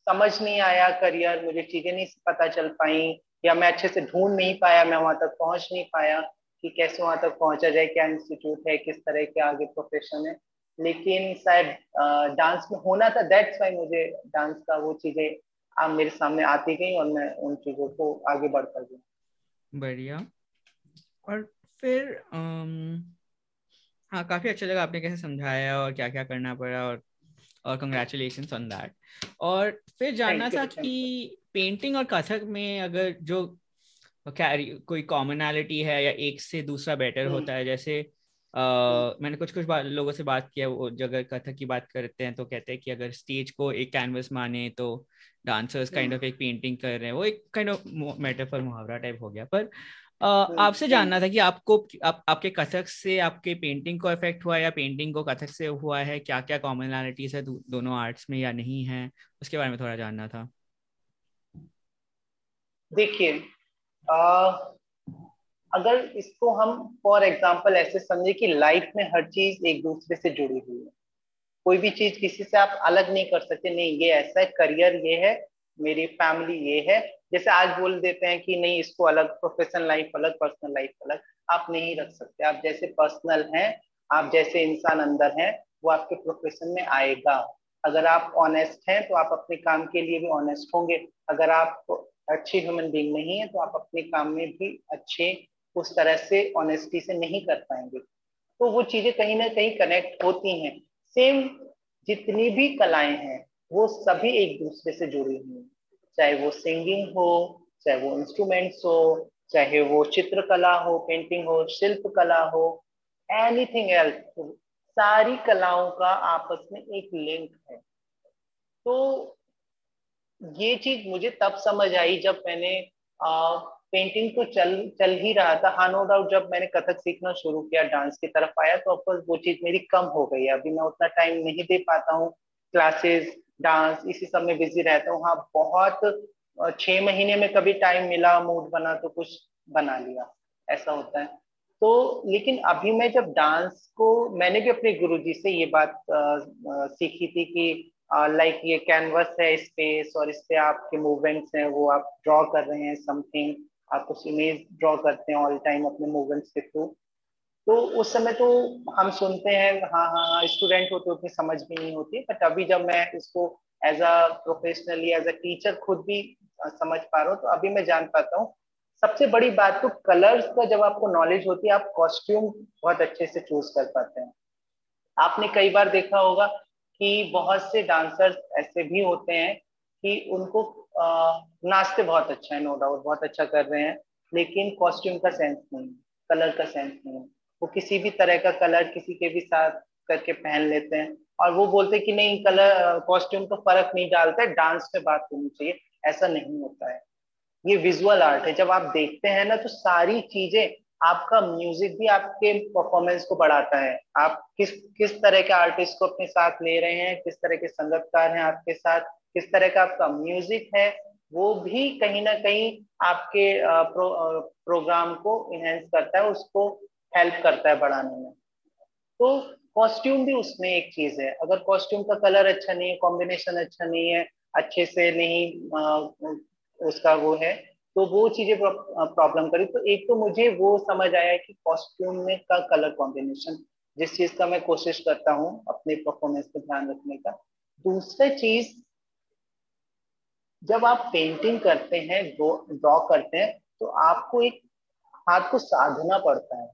समझ नहीं आया करियर मुझे चीज़ें नहीं पता चल पाई या मैं अच्छे से ढूंढ नहीं पाया मैं वहाँ तक पहुँच नहीं पाया कि कैसे वहाँ तक पहुँचा जाए क्या इंस्टीट्यूट है किस तरह के आगे प्रोफेशन है। लेकिन शायद डांस में होना था दैट्स वाई मुझे डांस का वो चीज़ें आप मेरे सामने आती गई और मैं उन चीज़ों को आगे बढ़ता गया बढ़िया। और फिर आम, हाँ काफ़ी अच्छा लगा आपने कैसे समझाया और क्या क्या करना पड़ा और और कंग्रेचुलेशन ऑन दैट और फिर जानना था कि पेंटिंग और कथक में अगर जो क्या कोई कॉमनैलिटी है या एक से दूसरा बेटर हम्म। होता है जैसे Uh, मैंने कुछ कुछ लोगों से बात किया वो अगर कथक की बात करते हैं तो कहते हैं कि अगर स्टेज को एक कैनवस माने तो डांसर्स काइंड ऑफ़ एक पेंटिंग कर रहे हैं वो एक काइंड ऑफ़ मेटाफर मुहावरा टाइप हो गया। पर uh, आपसे जानना था कि आपको आप, आपके कथक से आपके पेंटिंग को इफ़ेक्ट हुआ या पेंटिंग को कथक से हुआ है? क्या क्या कॉमनलिटीज है दो, दोनों आर्ट्स में या नहीं है? उसके बारे में थोड़ा जानना था। देखिए अगर इसको हम फॉर एग्ज़ाम्पल ऐसे समझे कि लाइफ में हर चीज़ एक दूसरे से जुड़ी हुई है। कोई भी चीज़ किसी से आप अलग नहीं कर सकते, नहीं, ये ऐसा है करियर ये है, मेरी फैमिली ये है। जैसे आज बोल देते हैं कि नहीं, इसको अलग प्रोफेशनल लाइफ अलग पर्सनल लाइफ अलग, आप नहीं रख सकते। आप जैसे पर्सनल हैं, आप जैसे इंसान अंदर हैं, वो आपके प्रोफेशन में आएगा। अगर आप ऑनेस्ट हैं तो आप अपने काम के लिए भी ऑनेस्ट होंगे। अगर आप अच्छे ह्यूमन बींग नहीं है तो आप अपने काम में भी अच्छे उस तरह से ऑनेस्टी से नहीं कर पाएँगे। तो वो चीज़ें कहीं ना कहीं कनेक्ट होती हैं। सेम जितनी भी कलाएँ हैं वो सभी एक दूसरे से जुड़ी हुई हैं। चाहे वो सिंगिंग हो चाहे वो इंस्ट्रूमेंट्स हो चाहे वो चित्रकला हो पेंटिंग हो शिल्प कला हो एनीथिंग एल्स सारी कलाओं का आपस में एक लिंक है। तो ये चीज़ मुझे तब समझ आई जब मैंने आ, पेंटिंग तो चल चल ही रहा था। हाँ नो डाउट जब मैंने कथक सीखना शुरू किया डांस की तरफ़ आया तो ऑफकोर्स वो चीज़ मेरी कम हो गई अभी मैं उतना टाइम नहीं दे पाता हूँ। क्लासेस डांस इसी सब में बिज़ी रहता हूँ। हाँ बहुत छह महीने में कभी टाइम मिला मूड बना तो कुछ बना लिया। ऐसा होता है। तो लेकिन अभी मैं जब डांस को मैंने भी अपने गुरुजी से ये बात आ, आ, सीखी थी कि लाइक ये कैनवस है स्पेस और इस पे आपके मूवमेंट्स हैं वो आप ड्रॉ कर रहे हैं समथिंग आप कुछ इमेज ड्रॉ करते हैं ऑल टाइम अपने मूवमेंट्स के थ्रू तो उस समय तो हम सुनते हैं हाँ हाँ हाँ स्टूडेंट हो तो उतनी समझ भी नहीं होती बट अभी जब मैं इसको as a professionally as a teacher खुद भी समझ पा रहा हूँ तो अभी मैं जान पाता हूँ। सबसे बड़ी बात तो कलर्स का जब आपको नॉलेज होती है, आप कॉस्ट्यूम बहुत अच्छे से चूज़ कर पाते हैं। आपने कई बार देखा होगा कि बहुत से डांसर्स ऐसे भी होते हैं कि उनको नाचते बहुत अच्छा है नो डाउट बहुत अच्छा कर रहे हैं, लेकिन कॉस्ट्यूम का सेंस नहीं कलर का सेंस नहीं। वो किसी भी तरह का कलर किसी के भी साथ करके पहन लेते हैं और वो बोलते कि नहीं कलर कॉस्ट्यूम तो फ़र्क नहीं डालता है डांस पे बात होनी चाहिए, ऐसा नहीं होता है। ये विजुअल आर्ट है, जब आप देखते हैं ना तो सारी चीज़ें आपका म्यूज़िक भी आपके परफॉर्मेंस को बढ़ाता है। आप किस किस तरह के आर्टिस्ट को अपने साथ ले रहे हैं किस तरह के संगतकार हैं आपके साथ किस तरह का आपका म्यूज़िक है वो भी कहीं ना कहीं आपके प्रो, प्रोग्राम को इनहेंस करता है उसको हेल्प करता है बढ़ाने में। तो कॉस्ट्यूम भी उसमें एक चीज़ है। अगर कॉस्ट्यूम का कलर अच्छा नहीं है कॉम्बिनेशन अच्छा नहीं है अच्छे से नहीं आ, उसका वो है तो वो चीज़ें प्रॉब्लम करी। तो एक तो मुझे वो समझ आया कि कॉस्ट्यूम में का कलर कॉम्बिनेशन जिस चीज़ का मैं कोशिश करता हूँ अपने परफॉर्मेंस पे ध्यान रखने का। दूसरा चीज़, जब आप पेंटिंग करते हैं ड्रॉ करते हैं तो आपको एक हाथ को साधना पड़ता है।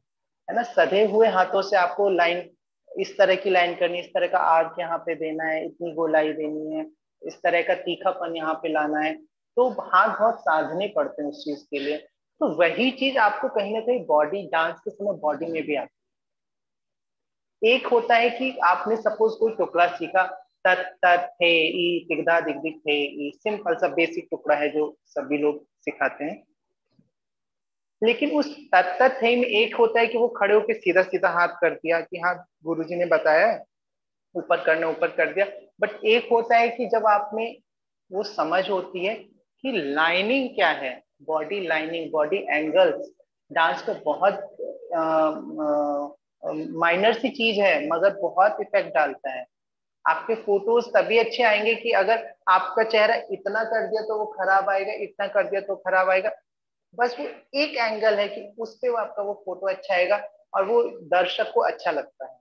है ना? सधे हुए हाथों से आपको लाइन इस तरह की लाइन करनी, इस तरह का आर्क यहाँ पे देना है, इतनी गोलाई देनी है, इस तरह का तीखापन यहाँ पे लाना है। तो हाथ बहुत साधने पड़ते हैं उस चीज़ के लिए। तो वही चीज़ आपको कहीं ना कहीं बॉडी डांस के समय बॉडी में भी आती एक होता है कि आपने सपोज़ कोई टुकड़ा सीखा, तत् तत् ई दिग्धा दिग्दिक थे, ई सिंपल सा बेसिक टुकड़ा है जो सभी लोग सिखाते हैं। लेकिन उस तत्त थे में एक होता है कि वो खड़े होकर सीधा सीधा हाथ कर दिया कि हाँ गुरुजी ने बताया, ऊपर करने, ऊपर कर दिया। बट एक होता है कि जब आप में वो समझ होती है कि लाइनिंग क्या है? Body lining body angles dance पे बहुत माइनर सी चीज़ है, मगर बहुत इफ़ेक्ट डालता है। आपके फ़ोटोज़ तभी अच्छे आएँगे कि अगर आपका चेहरा इतना कर दिया तो वो खराब आएगा, इतना कर दिया तो खराब आएगा। बस वो एक एंगल है कि उस पर आपका वो फ़ोटो अच्छा आएगा और वो दर्शक को अच्छा लगता है।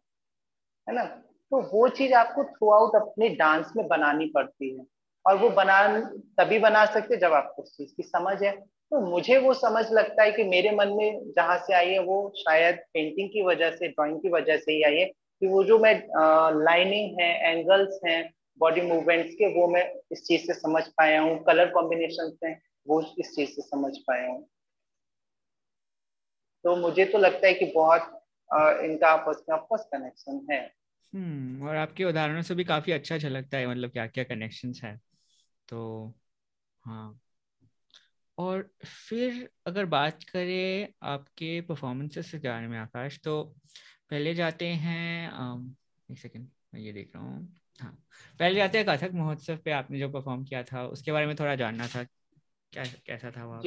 है ना? तो वो चीज़ आपको थ्रू आउट अपने डांस में बनानी पड़ती है। और वो बना, तभी बना सकते जब आपको उस चीज़ की समझ है। तो मुझे वो समझ लगता है कि मेरे मन में जहाँ से आई है, वो शायद पेंटिंग की वजह से ड्राइंग की वजह से ही आई है कि वो जो मैं लाइनिंग है एंगल्स हैं बॉडी मूवमेंट्स के, वो मैं इस चीज़ से समझ पाया हूँ। कलर कॉम्बिनेशन हैं, वो इस चीज़ से समझ पाया हूँ। तो मुझे तो लगता है कि बहुत इनका आपस में आपस कनेक्शन है। हम्म और आपके उदाहरणों से भी काफ़ी अच्छा झलकता है मतलब क्या क्या कनेक्शंस है। तो हाँ। और फिर अगर बात करें आपके परफॉर्मेंसेस से जाने में आकाश तो पहले जाते हैं एक सेकेंड मैं ये देख रहा हूँ। हाँ पहले जाते हैं कथक महोत्सव पे आपने जो परफॉर्म किया था उसके बारे में थोड़ा जानना था क्या कैसा था वो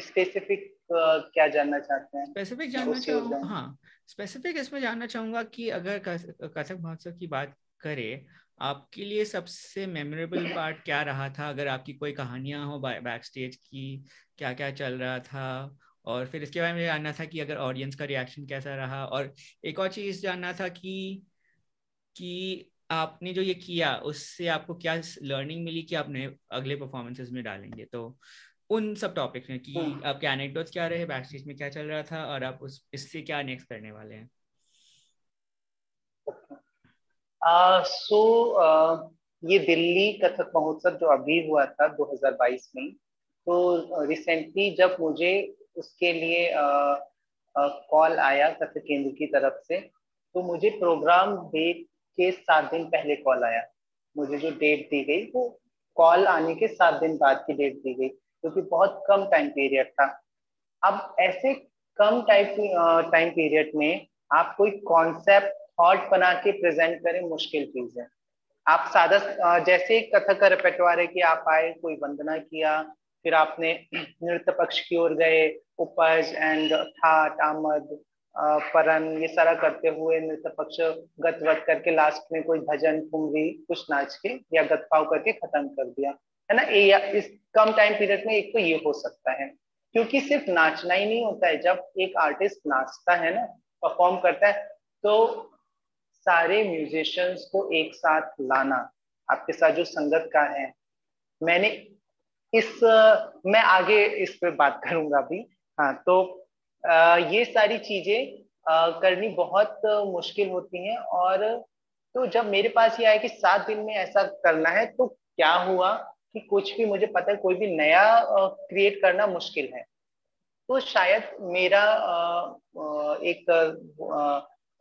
स्पेसिफिक हम्म, क्या जानना चाहते हैं? स्पेसिफिक जानना चाहूँगा हाँ। स्पेसिफिक इसमें जानना चाहूँगा कि अगर कथक महोत्सव की बात करें आपके लिए सबसे मेमोरेबल पार्ट क्या रहा था? अगर आपकी कोई कहानियाँ हो बैक स्टेज की क्या क्या चल रहा था? और फिर इसके बारे में जानना था कि अगर ऑडियंस का रिएक्शन कैसा रहा? और एक और चीज़ जानना था कि कि आपने जो ये किया उससे आपको क्या लर्निंग मिली कि आपने अगले परफॉर्मेंसेस में डालेंगे? तो उन सब टॉपिक्स में कि हम्म। आपके एनेक्डोट्स क्या रहे बैक स्टेज में क्या चल रहा था? और आप उस इससे क्या नेक्स्ट करने वाले हैं? सो uh, uh, ये दिल्ली कथक महोत्सव जो अभी हुआ था 2022 में तो रिसेंटली जब मुझे उसके लिए कॉल आया कथक केंद्र की तरफ़ से तो मुझे प्रोग्राम डेट के सात दिन पहले कॉल आया। मुझे जो डेट दी गई वो कॉल आने के सात दिन बाद की डेट दी गई क्योंकि तो बहुत कम टाइम पीरियड था। अब ऐसे कम टाइम टाइम पीरियड में आप कोई कॉन्सेप्ट थॉट बना के प्रेजेंट करें, मुश्किल चीज़ है। आप सादा जैसे कथक रेपेटवार है कि आप आए, कोई वंदना किया, फिर आपने नृत्य पक्ष की ओर गए, उपज एंड ठाट आमद परन, ये सारा करते हुए नृत्य पक्ष गत करके लास्ट में कोई भजन ठुमरी कुछ नाच के या गतपाव करके खत्म कर दिया। है ना? ये इस कम टाइम पीरियड में एक तो ये हो सकता है। क्योंकि सिर्फ़ नाचना ही नहीं होता है। जब एक आर्टिस्ट नाचता है ना परफॉर्म करता है तो सारे म्यूजिशियंस को एक साथ लाना आपके साथ जो संगत का है। मैंने इस मैं आगे इस पे बात करूँगा अभी। हाँ तो आ, ये सारी चीज़ें करनी बहुत मुश्किल होती हैं और तो जब मेरे पास ये आया कि सात दिन में ऐसा करना है तो क्या हुआ कि कुछ भी मुझे पता है कोई भी नया क्रिएट करना मुश्किल है। तो शायद मेरा एक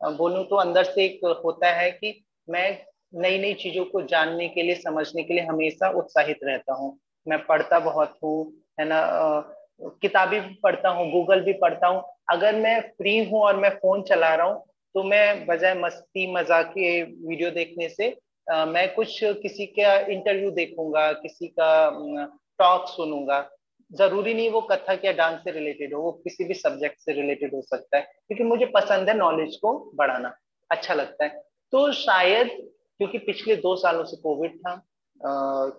बोलूँ तो अंदर से एक होता है कि मैं नई नई चीज़ों को जानने के लिए समझने के लिए हमेशा उत्साहित रहता हूँ। मैं पढ़ता बहुत हूँ है ना? किताबें भी पढ़ता हूँ गूगल भी पढ़ता हूँ। अगर मैं फ्री हूँ और मैं फ़ोन चला रहा हूँ तो मैं बजाय मस्ती मज़ाक के वीडियो देखने से आ, मैं कुछ किसी का इंटरव्यू देखूँगा किसी का टॉक सुनूँगा। ज़रूरी नहीं वो कथक या डांस से रिलेटेड हो, वो किसी भी सब्जेक्ट से रिलेटेड हो सकता है, क्योंकि मुझे पसंद है नॉलेज को बढ़ाना अच्छा लगता है। तो शायद, क्योंकि पिछले दो सालों से कोविड था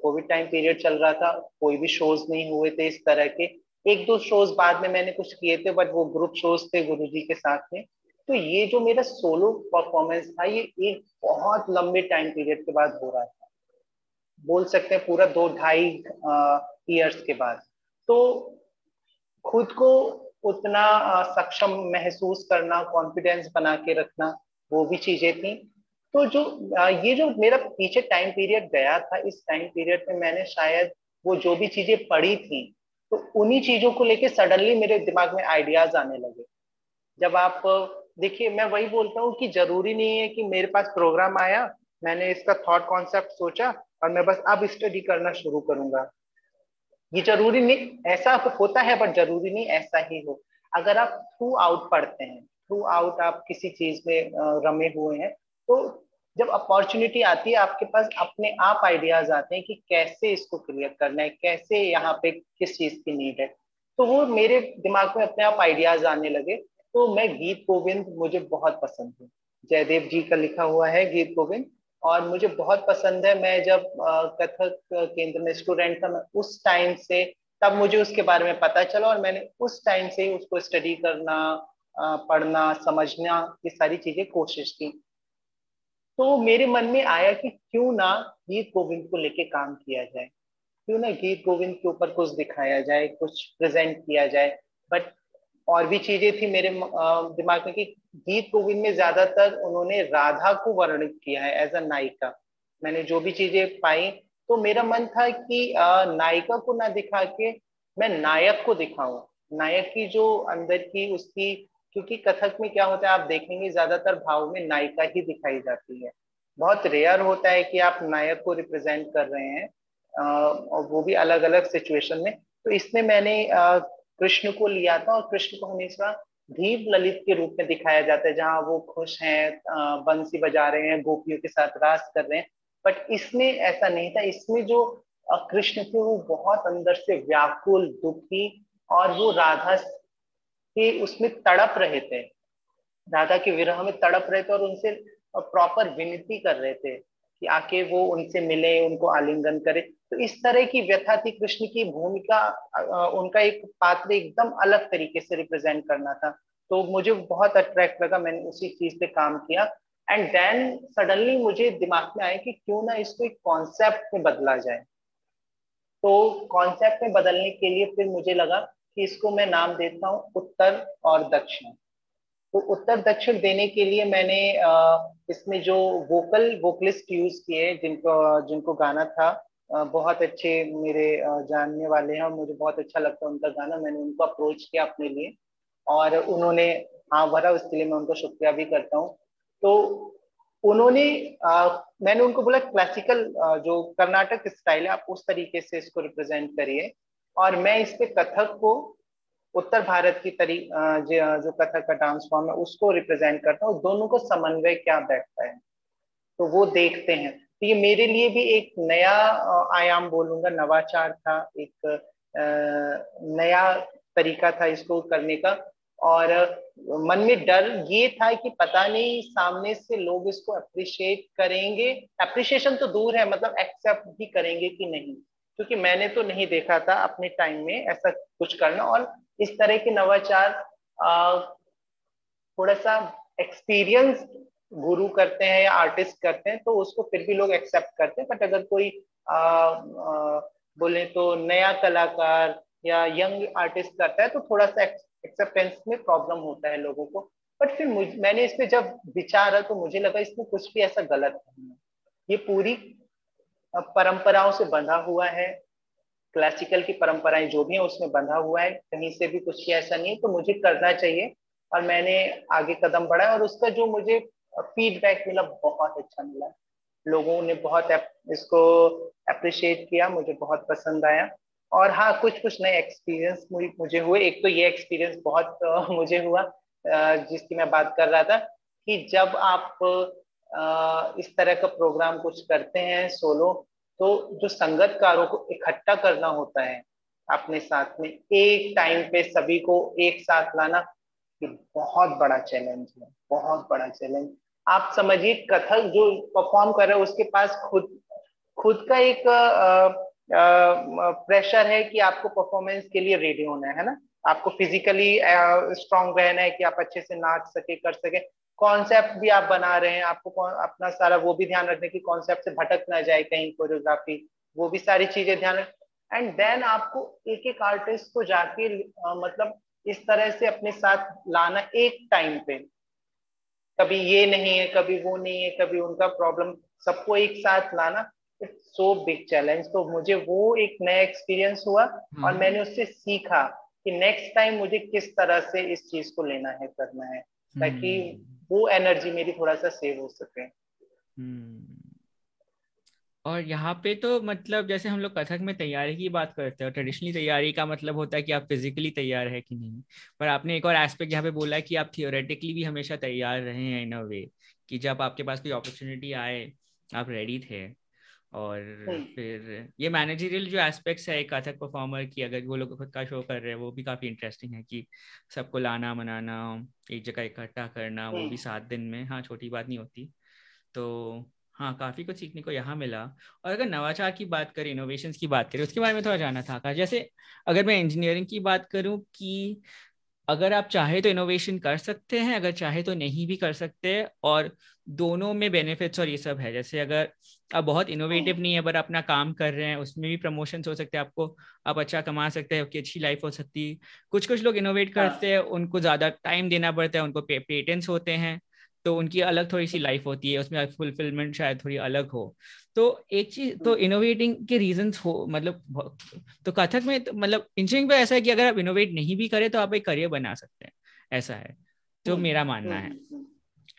कोविड टाइम पीरियड चल रहा था, कोई भी शोज़ नहीं हुए थे इस तरह के। एक दो शोज़ बाद में मैंने कुछ किए थे बट वो ग्रुप शोज़ थे गुरु के साथ में। तो ये जो मेरा सोलो परफॉर्मेंस था, ये एक बहुत लंबे टाइम पीरियड के बाद हो रहा था। बोल सकते हैं पूरा दो ढाई ईयर्स के बाद। तो खुद को उतना सक्षम महसूस करना कॉन्फिडेंस बना के रखना, वो भी चीज़ें थी। तो जो ये जो मेरा पीछे टाइम पीरियड गया था, इस टाइम पीरियड में मैंने शायद वो जो भी चीज़ें पढ़ी थी तो उन्हीं चीज़ों को लेके सडनली मेरे दिमाग में आइडियाज़ आने लगे। जब आप, देखिए, मैं वही बोलता हूँ कि ज़रूरी नहीं है कि मेरे पास प्रोग्राम आया, मैंने इसका थॉट कॉन्सेप्ट सोचा और मैं बस अब स्टडी करना शुरू करूँगा। ये ज़रूरी नहीं, ऐसा होता है बट ज़रूरी नहीं, ऐसा ही हो। अगर आप थ्रू आउट पढ़ते हैं थ्रू आउट आप किसी चीज़ में रमे हुए हैं तो जब अपॉर्चुनिटी आती है, आपके पास अपने आप आइडियाज़ आते हैं कि कैसे इसको क्लियर करना है, कैसे यहाँ पे किस चीज़ की नीड है। तो वो मेरे दिमाग में अपने आप आइडियाज़ आने लगे तो मैं गीत गोविंद मुझे बहुत पसंद है। जयदेव जी का लिखा हुआ है गीत गोविंद। और मुझे बहुत पसंद है। मैं जब कथक केंद्र में स्टूडेंट था, मैं उस टाइम से, तब मुझे उसके बारे में पता चला और मैंने उस टाइम से उसको स्टडी करना पढ़ना, समझना, ये सारी चीज़ें कोशिश की। तो मेरे मन में आया कि क्यों ना गीत गोविंद को लेके काम किया जाए। क्यों ना गीत गोविंद के ऊपर कुछ दिखाया जाए, कुछ प्रेजेंट किया जाए। बट और भी चीज़ें थी मेरे दिमाग में कि गीत गोविंद में ज़्यादातर उन्होंने राधा को वर्णित किया है एज अ नायिका। मैंने जो भी चीज़ें पाई तो मेरा मन था कि नायिका को ना दिखा के मैं नायक को दिखाऊँ। नायक की जो अंदर की उसकी, क्योंकि कथक में क्या होता है, आप देखेंगे ज़्यादातर भाव में नायिका ही दिखाई जाती है। बहुत रेयर होता है कि आप नायक को रिप्रेजेंट कर रहे हैं और वो भी अलग अलग सिचुएशन में। तो इसमें मैंने कृष्ण को लिया था और कृष्ण को हमेशा धीप ललित के रूप में दिखाया जाता है, जहाँ वो खुश हैं बंसी बजा रहे हैं, गोपियों के साथ रास कर रहे हैं। बट इसमें ऐसा नहीं था। इसमें जो कृष्ण थे, वो बहुत अंदर से व्याकुल, दुखी और वो राधा के उसमें तड़प रहे थे। राधा के विरह में तड़प रहे थे और उनसे प्रॉपर विनती कर रहे थे। कि आके वो उनसे मिले, उनको आलिंगन करे। तो इस तरह की व्यथा थी कृष्ण की भूमिका उनका एक पात्र एकदम अलग तरीके से रिप्रेजेंट करना था। तो मुझे बहुत अट्रैक्ट लगा, मैंने उसी चीज़ पे काम किया। एंड देन सडनली मुझे दिमाग में आया कि क्यों ना इसको एक कॉन्सेप्ट में बदला जाए। तो कॉन्सेप्ट में बदलने के लिए फिर मुझे लगा कि इसको मैं नाम देता हूँ उत्तर और दक्षिण। तो उत्तर दक्षिण देने के लिए मैंने इसमें जो वोकल वोकलिस्ट यूज़ किए जिनको जिनको गाना था बहुत अच्छे मेरे जानने वाले हैं और मुझे बहुत अच्छा लगता है उनका गाना। मैंने उनको अप्रोच किया अपने लिए और उन्होंने हाँ भरा उसके लिए मैं उनको शुक्रिया भी करता हूँ। तो उन्होंने मैंने उनको बोला क्लासिकल जो कर्नाटक स्टाइल है, आप उस तरीके से इसको रिप्रेजेंट करिए और मैं इस पे कथक को उत्तर भारत की तरी जो कथक का डांस फॉर्म है, उसको रिप्रेजेंट करता हूँ। दोनों को समन्वय क्या बैठता है? तो वो देखते हैं। तो ये मेरे लिए भी एक नया आयाम बोलूँगा। नवाचार था, एक नया तरीका था इसको करने का। और मन में डर ये था कि पता नहीं, सामने से लोग इसको अप्रिशिएट करेंगे। अप्रिशिएशन तो दूर है मतलब एक्सेप्ट भी करेंगे कि नहीं। क्योंकि मैंने तो नहीं देखा था अपने टाइम में ऐसा कुछ करना। और इस तरह के नवाचार थोड़ा सा एक्सपीरियंस गुरु करते हैं या आर्टिस्ट करते हैं तो उसको फिर भी लोग एक्सेप्ट करते हैं। बट अगर कोई आ, आ, बोले तो नया कलाकार या यंग आर्टिस्ट करता है तो थोड़ा सा एक्सेप्टेंस में प्रॉब्लम होता है लोगों को। बट फिर मुझ, मैंने इस पर जब विचारा तो मुझे लगा इसमें कुछ भी ऐसा गलत नहीं है। ये पूरी परंपराओं से बंधा हुआ है क्लासिकल की परंपराएँ जो भी है, उसमें बंधा हुआ है, कहीं से भी कुछ ऐसा नहीं है तो मुझे करना चाहिए। और मैंने आगे कदम बढ़ाया और उसका जो मुझे फीडबैक मिला, बहुत अच्छा मिला। लोगों ने बहुत इसको अप्रिशिएट किया, मुझे बहुत पसंद आया। और हाँ कुछ कुछ नए एक्सपीरियंस मुझे हुए। एक तो ये एक्सपीरियंस बहुत मुझे हुआ जिसकी मैं बात कर रहा था कि जब आप इस तरह का प्रोग्राम कुछ करते हैं सोलो तो जो संगतकारों को इकट्ठा करना होता है, अपने साथ में एक टाइम पे सभी को एक साथ लाना, ये बहुत बड़ा चैलेंज है, बहुत बड़ा चैलेंज आप समझिए, कथक जो परफॉर्म कर रहे हैं, उसके पास खुद खुद का एक प्रेशर है कि आपको परफॉर्मेंस के लिए रेडी होना है ना? आपको फिजिकली स्ट्रांग रहना है कि आप अच्छे से नाच सके, कर सके कॉन्सेप्ट भी आप बना रहे हैं आपको अपना सारा वो भी ध्यान रखने की कॉन्सेप्ट से भटक ना जाए कहीं कोरियोग्राफी वो भी सारी चीज़ें ध्यान एंड देन आपको एक एक आर्टिस्ट को जाके मतलब इस तरह से अपने साथ लाना एक टाइम पे कभी ये नहीं है कभी वो नहीं है कभी उनका प्रॉब्लम सबको एक साथ लाना इट्स सो बिग चैलेंज तो मुझे वो एक नया एक्सपीरियंस हुआ और हम्म। मैंने उससे सीखा कि नेक्स्ट टाइम मुझे किस तरह से इस चीज़ को लेना है करना है ताकि हम्म। वो एनर्जी मेरी थोड़ा सा सेव हो सके। हम्म। और यहाँ पे तो मतलब जैसे हम लोग कथक में तैयारी की बात करते हैं ट्रेडिशनली तैयारी का मतलब होता है कि आप फिजिकली तैयार है कि नहीं। पर आपने एक और एस्पेक्ट यहाँ पे बोला कि आप थियोरेटिकली भी हमेशा तैयार रहे हैं इन अ वे कि जब आपके पास कोई अपॉर्चुनिटी आए, आप रेडी थे। और। फिर ये मैनेजरियल जो एस्पेक्ट्स है एक कथक परफॉर्मर की अगर वो लोग खुद का शो कर रहे हैं वो भी काफ़ी इंटरेस्टिंग है कि सबको लाना मनाना एक जगह इकट्ठा करना वो भी। सात दिन में हाँ छोटी बात नहीं होती तो हाँ काफ़ी कुछ सीखने को यहाँ मिला और अगर नवाचार की बात करें इनोवेशन की बात करें उसके बारे में थोड़ा जाना था जैसे अगर मैं इंजीनियरिंग की बात करूँ कि अगर आप चाहे तो इनोवेशन कर सकते हैं अगर चाहे तो नहीं भी कर सकते और दोनों में बेनिफिट्स और ये सब है। जैसे अगर आप बहुत इनोवेटिव नहीं है पर अपना काम कर रहे हैं उसमें भी प्रमोशन हो सकते हैं आपको आप अच्छा कमा सकते हैं आपकी अच्छी लाइफ हो सकती। है कुछ कुछ लोग इनोवेट हाँ। करते हैं उनको ज़्यादा टाइम देना पड़ता है उनको पेटेंट्स होते हैं। तो उनकी अलग थोड़ी सी लाइफ होती है उसमें फुलफिलमेंट शायद थोड़ी अलग हो। तो एक चीज़ तो इनोवेटिंग के रीजन हो मतलब तो कथक में तो मतलब इंजीनियरिंग पे ऐसा है कि अगर आप इनोवेट नहीं भी करें तो आप एक करियर बना सकते हैं ऐसा है तो हम्म, मेरा मानना है। हम्म, हम्म।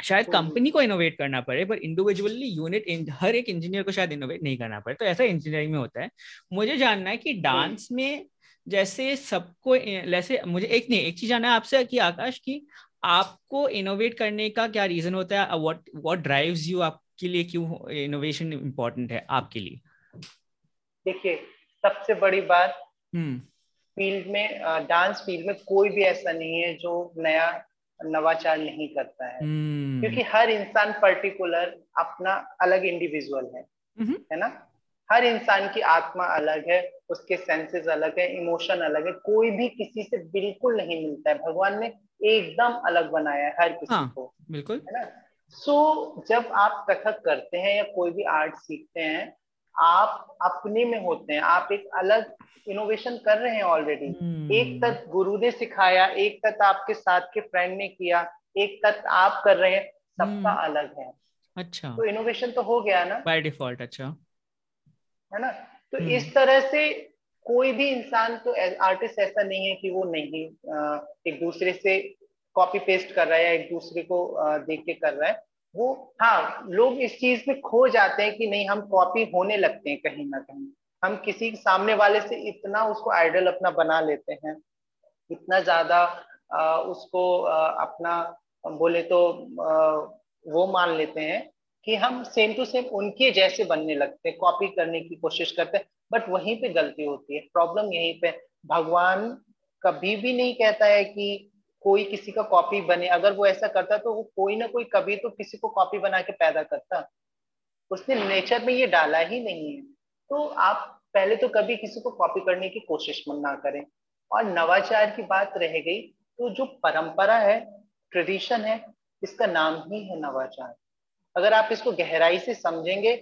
शायद कंपनी को इनोवेट करना पड़े पर इंडिविजुअली यूनिट हर एक इंजीनियर को शायद इनोवेट नहीं करना पड़े तो ऐसा इंजीनियरिंग में होता है। मुझे जानना है कि डांस में जैसे सबको जैसे मुझे एक नहीं एक चीज़ जानना है आपसे कि आकाश की आपको इनोवेट करने का क्या रीजन होता है व्हाट व्हाट ड्राइव्स यू आपके लिए क्यों इनोवेशन इम्पोर्टेंट है आपके लिए देखिए सबसे बड़ी बात फ़ील्ड हम्म। में डांस फ़ील्ड में कोई भी ऐसा नहीं है जो नया नवाचार नहीं करता है hmm. क्योंकि हर इंसान पर्टिकुलर अपना अलग इंडिविजुअल है hmm. है ना हर इंसान की आत्मा अलग है उसके सेंसेस अलग है इमोशन अलग है कोई भी किसी से बिल्कुल नहीं मिलता है। भगवान ने एकदम अलग बनाया है हर किसी हाँ, को बिल्कुल। है ना? सो so, जब आप कथक करते हैं या कोई भी आर्ट सीखते हैं आप अपने में होते हैं आप एक अलग इनोवेशन कर रहे हैं ऑलरेडी hmm. एक तत्व गुरु ने सिखाया एक तत्व आपके साथ के फ्रेंड ने किया एक तत्व आप कर रहे हैं सबका hmm. अलग है। अच्छा। तो इनोवेशन तो हो गया ना? बाय डिफ़ॉल्ट अच्छा। है ना? तो. इस तरह से कोई भी इंसान तो आर्टिस्ट ऐसा नहीं है कि वो नहीं एक दूसरे से कॉपी पेस्ट कर रहा है या एक दूसरे को देख के कर रहा है। वो हाँ लोग इस चीज़ में खो जाते हैं कि नहीं हम कॉपी होने लगते हैं कहीं ना कहीं। हम किसी सामने वाले से इतना उसको आइडल अपना बना लेते हैं इतना ज़्यादा उसको अपना बोले तो वो मान लेते हैं कि हम सेम टू सेम उनके जैसे बनने लगते हैं कॉपी करने की कोशिश करते हैं बट वहीं पे गलती होती है। प्रॉब्लम यहीं पे। भगवान कभी भी नहीं कहता है कि कोई किसी का कॉपी बने। अगर वो ऐसा करता तो वो कोई ना कोई कभी तो किसी को कॉपी बना के पैदा करता। उसने नेचर में ये डाला ही नहीं है। तो आप पहले तो कभी किसी को कॉपी करने की कोशिश ना करें। और नवाचार की बात रह गई तो जो परंपरा है ट्रेडिशन है, इसका नाम ही है नवाचार। अगर आप इसको गहराई से समझेंगे,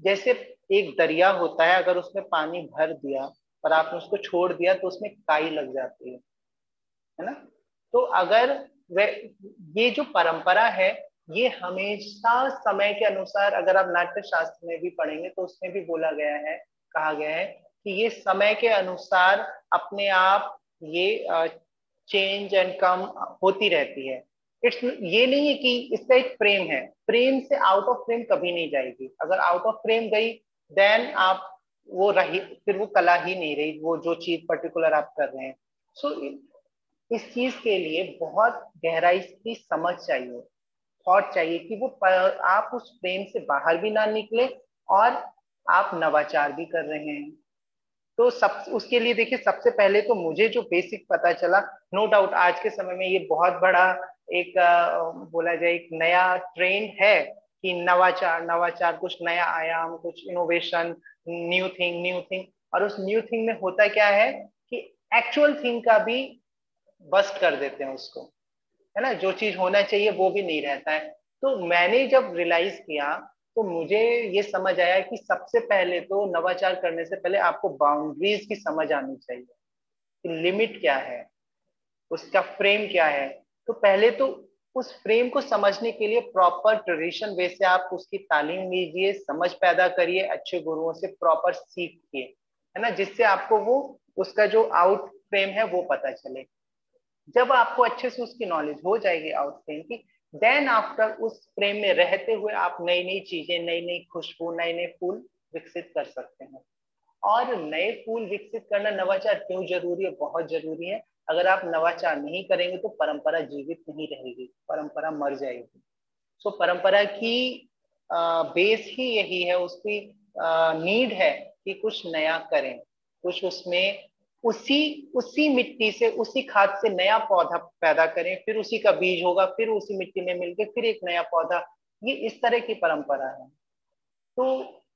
जैसे एक दरिया होता है, अगर उसमें पानी भर दिया और आपने उसको छोड़ दिया तो उसमें काई लग जाती है है ना? तो अगर वे, ये जो परंपरा है, ये हमेशा समय के अनुसार, अगर आप नाट्य शास्त्र में भी पढ़ेंगे तो उसमें भी बोला गया है, कहा गया है कि ये समय के अनुसार अपने आप ये चेंज एंड कम होती रहती है। इट्स ये नहीं है कि इसका एक फ्रेम है। फ्रेम से आउट ऑफ़ फ्रेम कभी नहीं जाएगी। अगर आउट ऑफ़ फ्रेम गई देन आप वो रही फिर वो कला ही नहीं रही वो जो चीज़ पर्टिकुलर आप कर रहे हैं। सो so, इस चीज़ के लिए बहुत गहराई की समझ चाहिए थॉट चाहिए कि वो आप उस फ्रेम से बाहर भी ना निकले और आप नवाचार भी कर रहे हैं। तो सब उसके लिए देखिए सबसे पहले तो मुझे जो बेसिक पता चला नो no डाउट आज के समय में ये बहुत बड़ा एक बोला जाए, एक नया ट्रेंड है कि नवाचार नवाचार, कुछ नया आयाम, कुछ innovation new thing new thing और उस न्यू थिंग में होता क्या है कि एक्चुअल थिंग का भी बस्ट कर देते हैं उसको। है ना? जो चीज़ होना चाहिए, वो भी नहीं रहता है। तो मैंने जब रियलाइज़ किया तो मुझे ये समझ आया कि सबसे पहले तो नवाचार करने से पहले आपको बाउंड्रीज की समझ आनी चाहिए। कि लिमिट क्या है? उसका फ्रेम क्या है? तो पहले तो उस फ्रेम को समझने के लिए प्रॉपर ट्रेडिशन वे से आप उसकी तालीम लीजिए, समझ पैदा करिए, अच्छे गुरुओं से प्रॉपर सीखिए, है ना? जिससे आपको वो, उसका जो आउट फ्रेम है वो पता चले। जब आपको अच्छे से उसकी नॉलेज हो जाएगी आउट फ्रेम की देन आफ्टर उस फ्रेम में रहते हुए आप नई नई चीज़ें नई नई खुशबू नए नए फूल विकसित कर सकते हैं। और नए फूल विकसित करना नवाचार क्यों ज़रूरी है? बहुत ज़रूरी है। अगर आप नवाचार नहीं करेंगे तो परंपरा जीवित नहीं रहेगी परंपरा मर जाएगी। सो so, परंपरा की बेस ही यही है उसकी नीड है कि कुछ नया करें कुछ उसमें उसी उसी मिट्टी से उसी खाद से नया पौधा पैदा करें फिर उसी का बीज होगा फिर उसी मिट्टी में मिलके फिर एक नया पौधा। ये इस तरह की परंपरा है। तो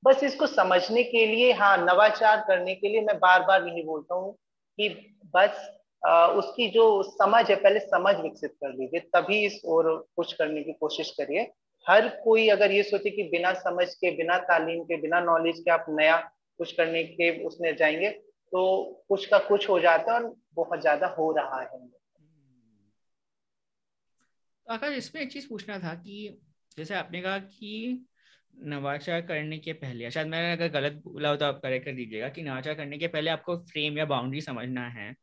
बस इसको समझने के लिए हाँ नवाचार करने के लिए मैं बार बार यही बोलता हूँ कि बस आ, उसकी जो समझ है, पहले समझ विकसित कर लीजिए, तभी इस और कुछ करने की कोशिश करिए। हर कोई अगर ये सोचे कि बिना समझ के, बिना तालीम के, बिना नॉलेज के आप नया कुछ करने के उसमें जाएँगे तो कुछ का कुछ हो जाता है और बहुत ज़्यादा हो रहा है। तो आकाश, इसमें एक चीज़ पूछना था कि जैसे आपने कहा कि नवाचार करने के पहले, शायद मैंने अगर गलत बोला हो तो आप करेक्ट कर दीजिएगा कि नवाचार करने के पहले आपको फ्रेम या बाउंड्री समझना है।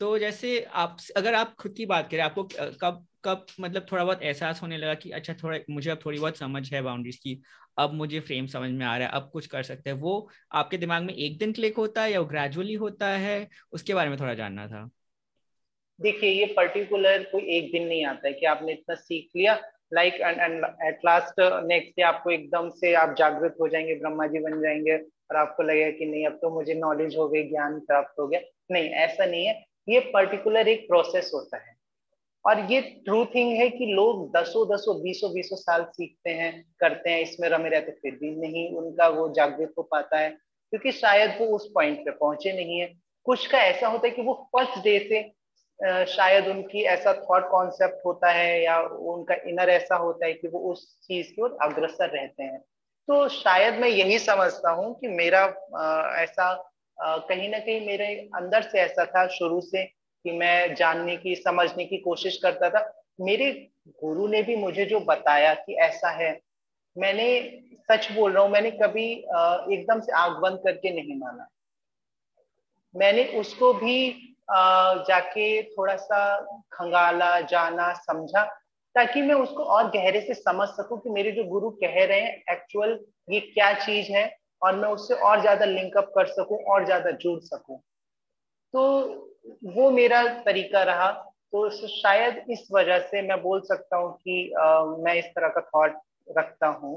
तो जैसे आप, अगर आप खुद की बात करें, आपको कब कब मतलब थोड़ा बहुत एहसास होने लगा कि अच्छा थोड़ा, मुझे अब थोड़ी बहुत समझ है बाउंड्रीज की, अब मुझे फ्रेम समझ में आ रहा है, अब कुछ कर सकते हैं, वो आपके दिमाग में एक दिन क्लिक होता है या ग्रेजुअली होता है? उसके बारे में थोड़ा जानना था। देखिए, ये पर्टिकुलर कोई एक दिन नहीं आता है कि आपने इतना सीख लिया like and at last next day आपको एकदम से आप जागृत हो जाएँगे ब्रह्मा जी बन जाएँगे और आपको लगेगा कि नहीं, अब तो मुझे नॉलेज हो गई, ज्ञान प्राप्त हो गया। नहीं, ऐसा नहीं है। ये पर्टिकुलर एक प्रोसेस होता है। और ये ट्रू थिंग है कि लोग दसों दसों, बीसों बीसों साल सीखते हैं, करते हैं, इसमें रमे रहते फिर भी नहीं उनका वो जागृत हो पाता है, क्योंकि शायद वो उस पॉइंट पे पहुँचे नहीं है। कुछ का ऐसा होता है कि वो फ़र्स्ट डे से शायद उनकी ऐसा थॉट कॉन्सेप्ट होता है या उनका इनर ऐसा होता है कि वो उस चीज़ की ओर अग्रसर रहते हैं। तो शायद मैं यही समझता हूँ कि मेरा ऐसा कहीं ना कहीं मेरे अंदर से ऐसा था शुरू से कि मैं जानने की, समझने की कोशिश करता था। मेरे गुरु ने भी मुझे जो बताया कि ऐसा है, मैंने सच बोल रहा हूँ, मैंने कभी एकदम से आग बंद करके नहीं माना। मैंने उसको भी जाके थोड़ा सा खंगाला, जाना, समझा, ताकि मैं उसको और गहरे से समझ सकूँ कि मेरे जो गुरु कह रहे हैं एक्चुअल ये क्या चीज़ है और मैं उससे और ज़्यादा लिंकअप कर सकूँ और ज़्यादा जुड़ सकूँ। तो वो मेरा तरीका रहा। तो शायद इस वजह से मैं बोल सकता हूँ कि आ, मैं इस तरह का थॉट रखता हूँ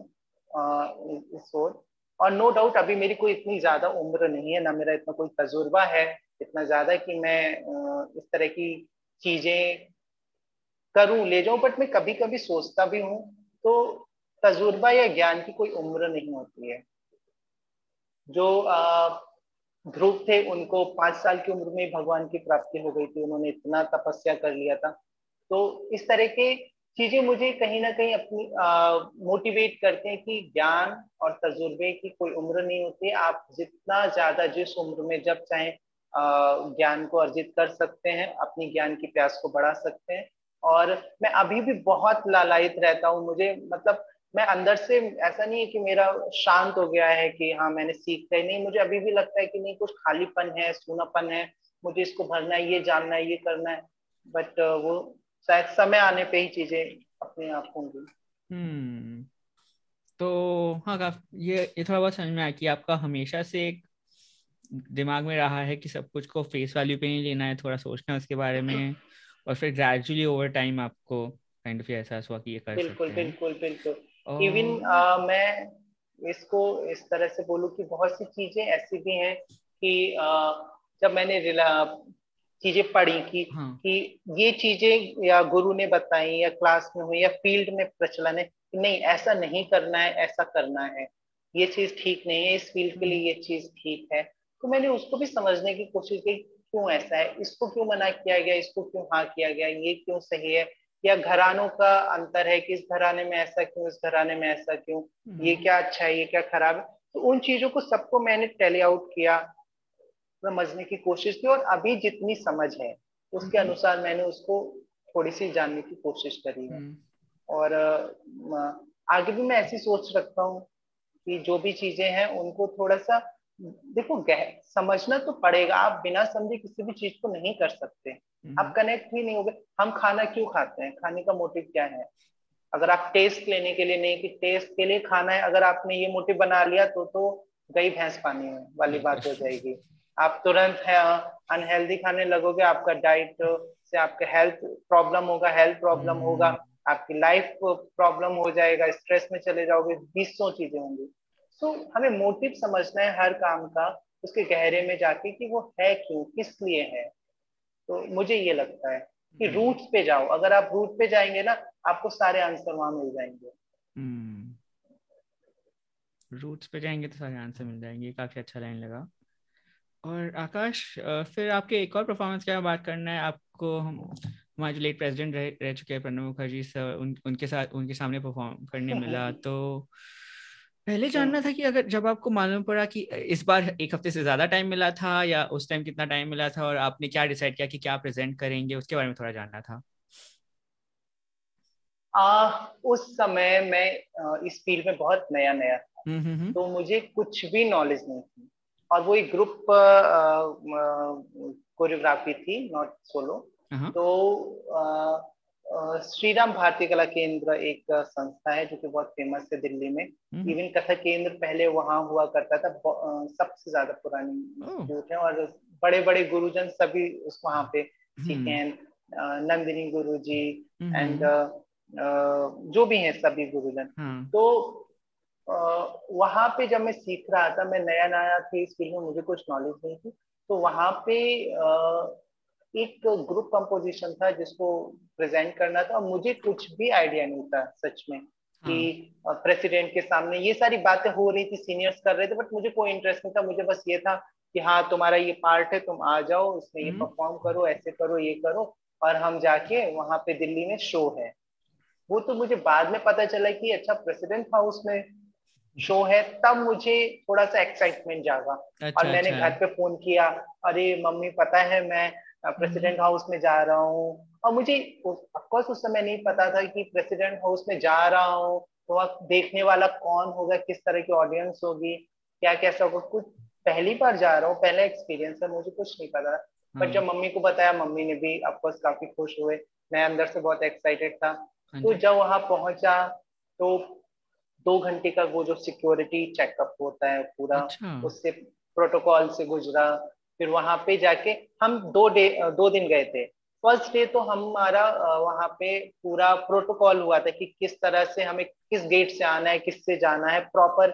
इस ओर। और नो डाउट अभी मेरी कोई इतनी ज़्यादा उम्र नहीं है ना मेरा इतना कोई तजुर्बा है इतना ज़्यादा कि मैं इस तरह की चीज़ें करूँ ले जाऊँ। बट मैं कभी कभी सोचता भी हूँ तो तजुर्बा या ज्ञान की कोई उम्र नहीं होती है। जो ध्रुव थे, उनको पाँच साल की उम्र में भगवान की प्राप्ति हो गई थी। उन्होंने इतना तपस्या कर लिया था। तो इस तरह के चीज़ें मुझे कहीं ना कहीं अपनी मोटिवेट करते हैं कि ज्ञान और तजुर्बे की कोई उम्र नहीं होती। आप जितना ज़्यादा जिस उम्र में जब चाहे ज्ञान को अर्जित कर सकते हैं, अपनी ज्ञान की प्यास को बढ़ा सकते हैं। और मैं अभी भी बहुत लालायित रहता हूँ। मुझे मतलब मैं अंदर से ऐसा नहीं है कि मेरा शांत हो गया है कि हाँ मैंने सीख कर नहीं। मुझे अभी भी लगता है कि नहीं कुछ खालीपन है सूनापन है मुझे इसको भरना है ये जानना है ये करना है। बट वो शायद समय आने पे ही चीज़ें अपने आप होंगी। हम्म। तो हाँ ये ये थोड़ा बहुत समझ में आया कि आपका हमेशा से एक दिमाग में रहा है कि सब कुछ को फेस वैल्यू पे नहीं लेना है थोड़ा सोचना है उसके बारे में और फिर ग्रेजुअली ओवर टाइम आपको काइंड ऑफ़ एहसास हुआ कि ये कर बिल्कुल सकते बिल्कुल बिल्कुल। इवन uh, मैं इसको इस तरह से बोलूँ कि बहुत सी चीज़ें ऐसी भी हैं कि uh, जब मैंने चीज़ें पढ़ी कि हाँ. कि ये चीज़ें या गुरु ने बताई या क्लास में हुई या फ़ील्ड में प्रचलन है कि नहीं ऐसा नहीं करना है ऐसा करना है। ये चीज़ ठीक नहीं है इस फ़ील्ड के लिए ये चीज़ ठीक है। तो मैंने उसको भी समझने की कोशिश की क्यों ऐसा है? इसको क्यों मना किया गया? इसको क्यों हाँ किया गया? ये क्यों सही है? या घरानों का अंतर है कि इस घराने में ऐसा क्यों इस घराने में ऐसा क्यों ये हम्म। क्या अच्छा है ये क्या खराब है तो उन चीज़ों को सबको मैंने टेली आउट किया समझने की कोशिश की और अभी जितनी समझ है उसके हम्म। अनुसार मैंने उसको थोड़ी सी जानने की कोशिश करी है हम्म। और आगे भी मैं ऐसी सोच रखता हूँ कि जो भी चीज़ें हैं उनको थोड़ा सा देखो गह समझना तो पड़ेगा। आप बिना समझे किसी भी चीज़ को नहीं कर सकते। हम्म। आप कनेक्ट ही नहीं हो हम खाना क्यों खाते हैं? खाने का मोटिव क्या है? अगर आप टेस्ट लेने के लिए नहीं कि टेस्ट के लिए खाना है अगर आपने ये मोटिव बना लिया तो तो गई भैंस पानी में वाली बात हो जाएगी। आप तुरंत है अनहेल्दी खाने लगोगे आपका डाइट से आपका हेल्थ प्रॉब्लम होगा हेल्थ प्रॉब्लम। होगा आपकी लाइफ प्रॉब्लम हो जाएगा स्ट्रेस में चले जाओगे बीसों चीज़ें होंगी। तो हमें मोटिव समझना है हर काम का उसके गहरे में जाके कि वो है क्यों किस लिए है। तो मुझे ये लगता है कि रूट्स हम्म। पे जाओ। अगर आप रूट पे जाएँगे ना आपको सारे आंसर वहाँ मिल जाएँगे। Roots hmm. पे जाएँगे तो सारे आंसर मिल जाएँगे काफ़ी अच्छा लाइन लगा। और आकाश फिर आपके एक और परफॉर्मेंस क्या बात करना है। आपको हम हमारे जो लेट प्रेसिडेंट रह, रह चुके हैं प्रणब मुखर्जी सर उन, उनके साथ उनके सामने परफॉर्म करने मिला तो पहले जानना था कि अगर जब आपको मालूम पड़ा कि इस बार एक हफ़्ते से ज़्यादा टाइम मिला था या उस टाइम कितना टाइम मिला था और आपने क्या डिसाइड किया कि क्या प्रेजेंट करेंगे उसके बारे में थोड़ा जानना था। आ, उस समय मैं इस फ़ील्ड में बहुत नया नया था। हम्म, हम्म, हम्म। तो मुझे कुछ भी नॉलेज नहीं थी। और वो एक ग्रुप कोरियोग्राफी थी नॉट सोलो तो आ, श्री राम भारतीय कला केंद्र एक संस्था है जो कि बहुत फ़ेमस है दिल्ली में इवन हम्म। कथक केंद्र पहले वहाँ हुआ करता था सबसे ज़्यादा पुरानी इंस्टीट्यूट है और बड़े बड़े गुरुजन सभी उस वहाँ पे सीखे हैं हम्म। नंदिनी गुरु जी एंड हम्म। जो भी हैं सभी गुरुजन हाँ। तो वहाँ पे जब मैं सीख रहा था मैं नया नया थी इस फ़ील्ड में मुझे कुछ नॉलेज नहीं थी तो वहाँ पे एक ग्रुप कंपोजिशन था जिसको प्रेजेंट करना था और मुझे कुछ भी आइडिया नहीं था सच में कि प्रेसिडेंट हाँ। के सामने ये सारी बातें हो रही थी सीनियर्स कर रहे थे बट मुझे कोई इंटरेस्ट नहीं था मुझे बस ये था कि हाँ तुम्हारा ये पार्ट है तुम आ जाओ इसमें ये परफॉर्म हम्म। करो ऐसे करो ये करो और हम जाके वहाँ पे दिल्ली में शो है वो तो मुझे बाद में पता चला कि अच्छा प्रेसिडेंट हाउस में शो है तब मुझे थोड़ा सा एक्साइटमेंट जागा अच्छा, और मैंने अच्छा। घर पे फ़ोन किया अरे मम्मी पता है मैं प्रेसिडेंट हाउस हम्म। में जा रहा हूँ। और मुझे ऑफकोर्स उस समय नहीं पता था कि प्रेसिडेंट हाउस में जा रहा हूँ। तो अब देखने वाला कौन होगा किस तरह की ऑडियंस होगी क्या कैसा होगा कुछ पहली बार जा रहा हूँ पहला एक्सपीरियंस है मुझे कुछ नहीं पता। बट जब मम्मी को बताया मम्मी ने भी ऑफकोर्स काफ़ी खुश हुए। मैं अंदर से बहुत एक्साइटेड था। हाँ तो जब वहाँ पहुँचा तो दो घंटे का वो जो सिक्योरिटी चेकअप होता है पूरा अच्छा। उससे प्रोटोकॉल से गुजरा। फिर वहाँ पे जाके हम दो डे दो दिन गए थे। फ़र्स्ट डे तो हमारा वहाँ पे पूरा प्रोटोकॉल हुआ था कि किस तरह से हमें किस गेट से आना है किससे जाना है। प्रॉपर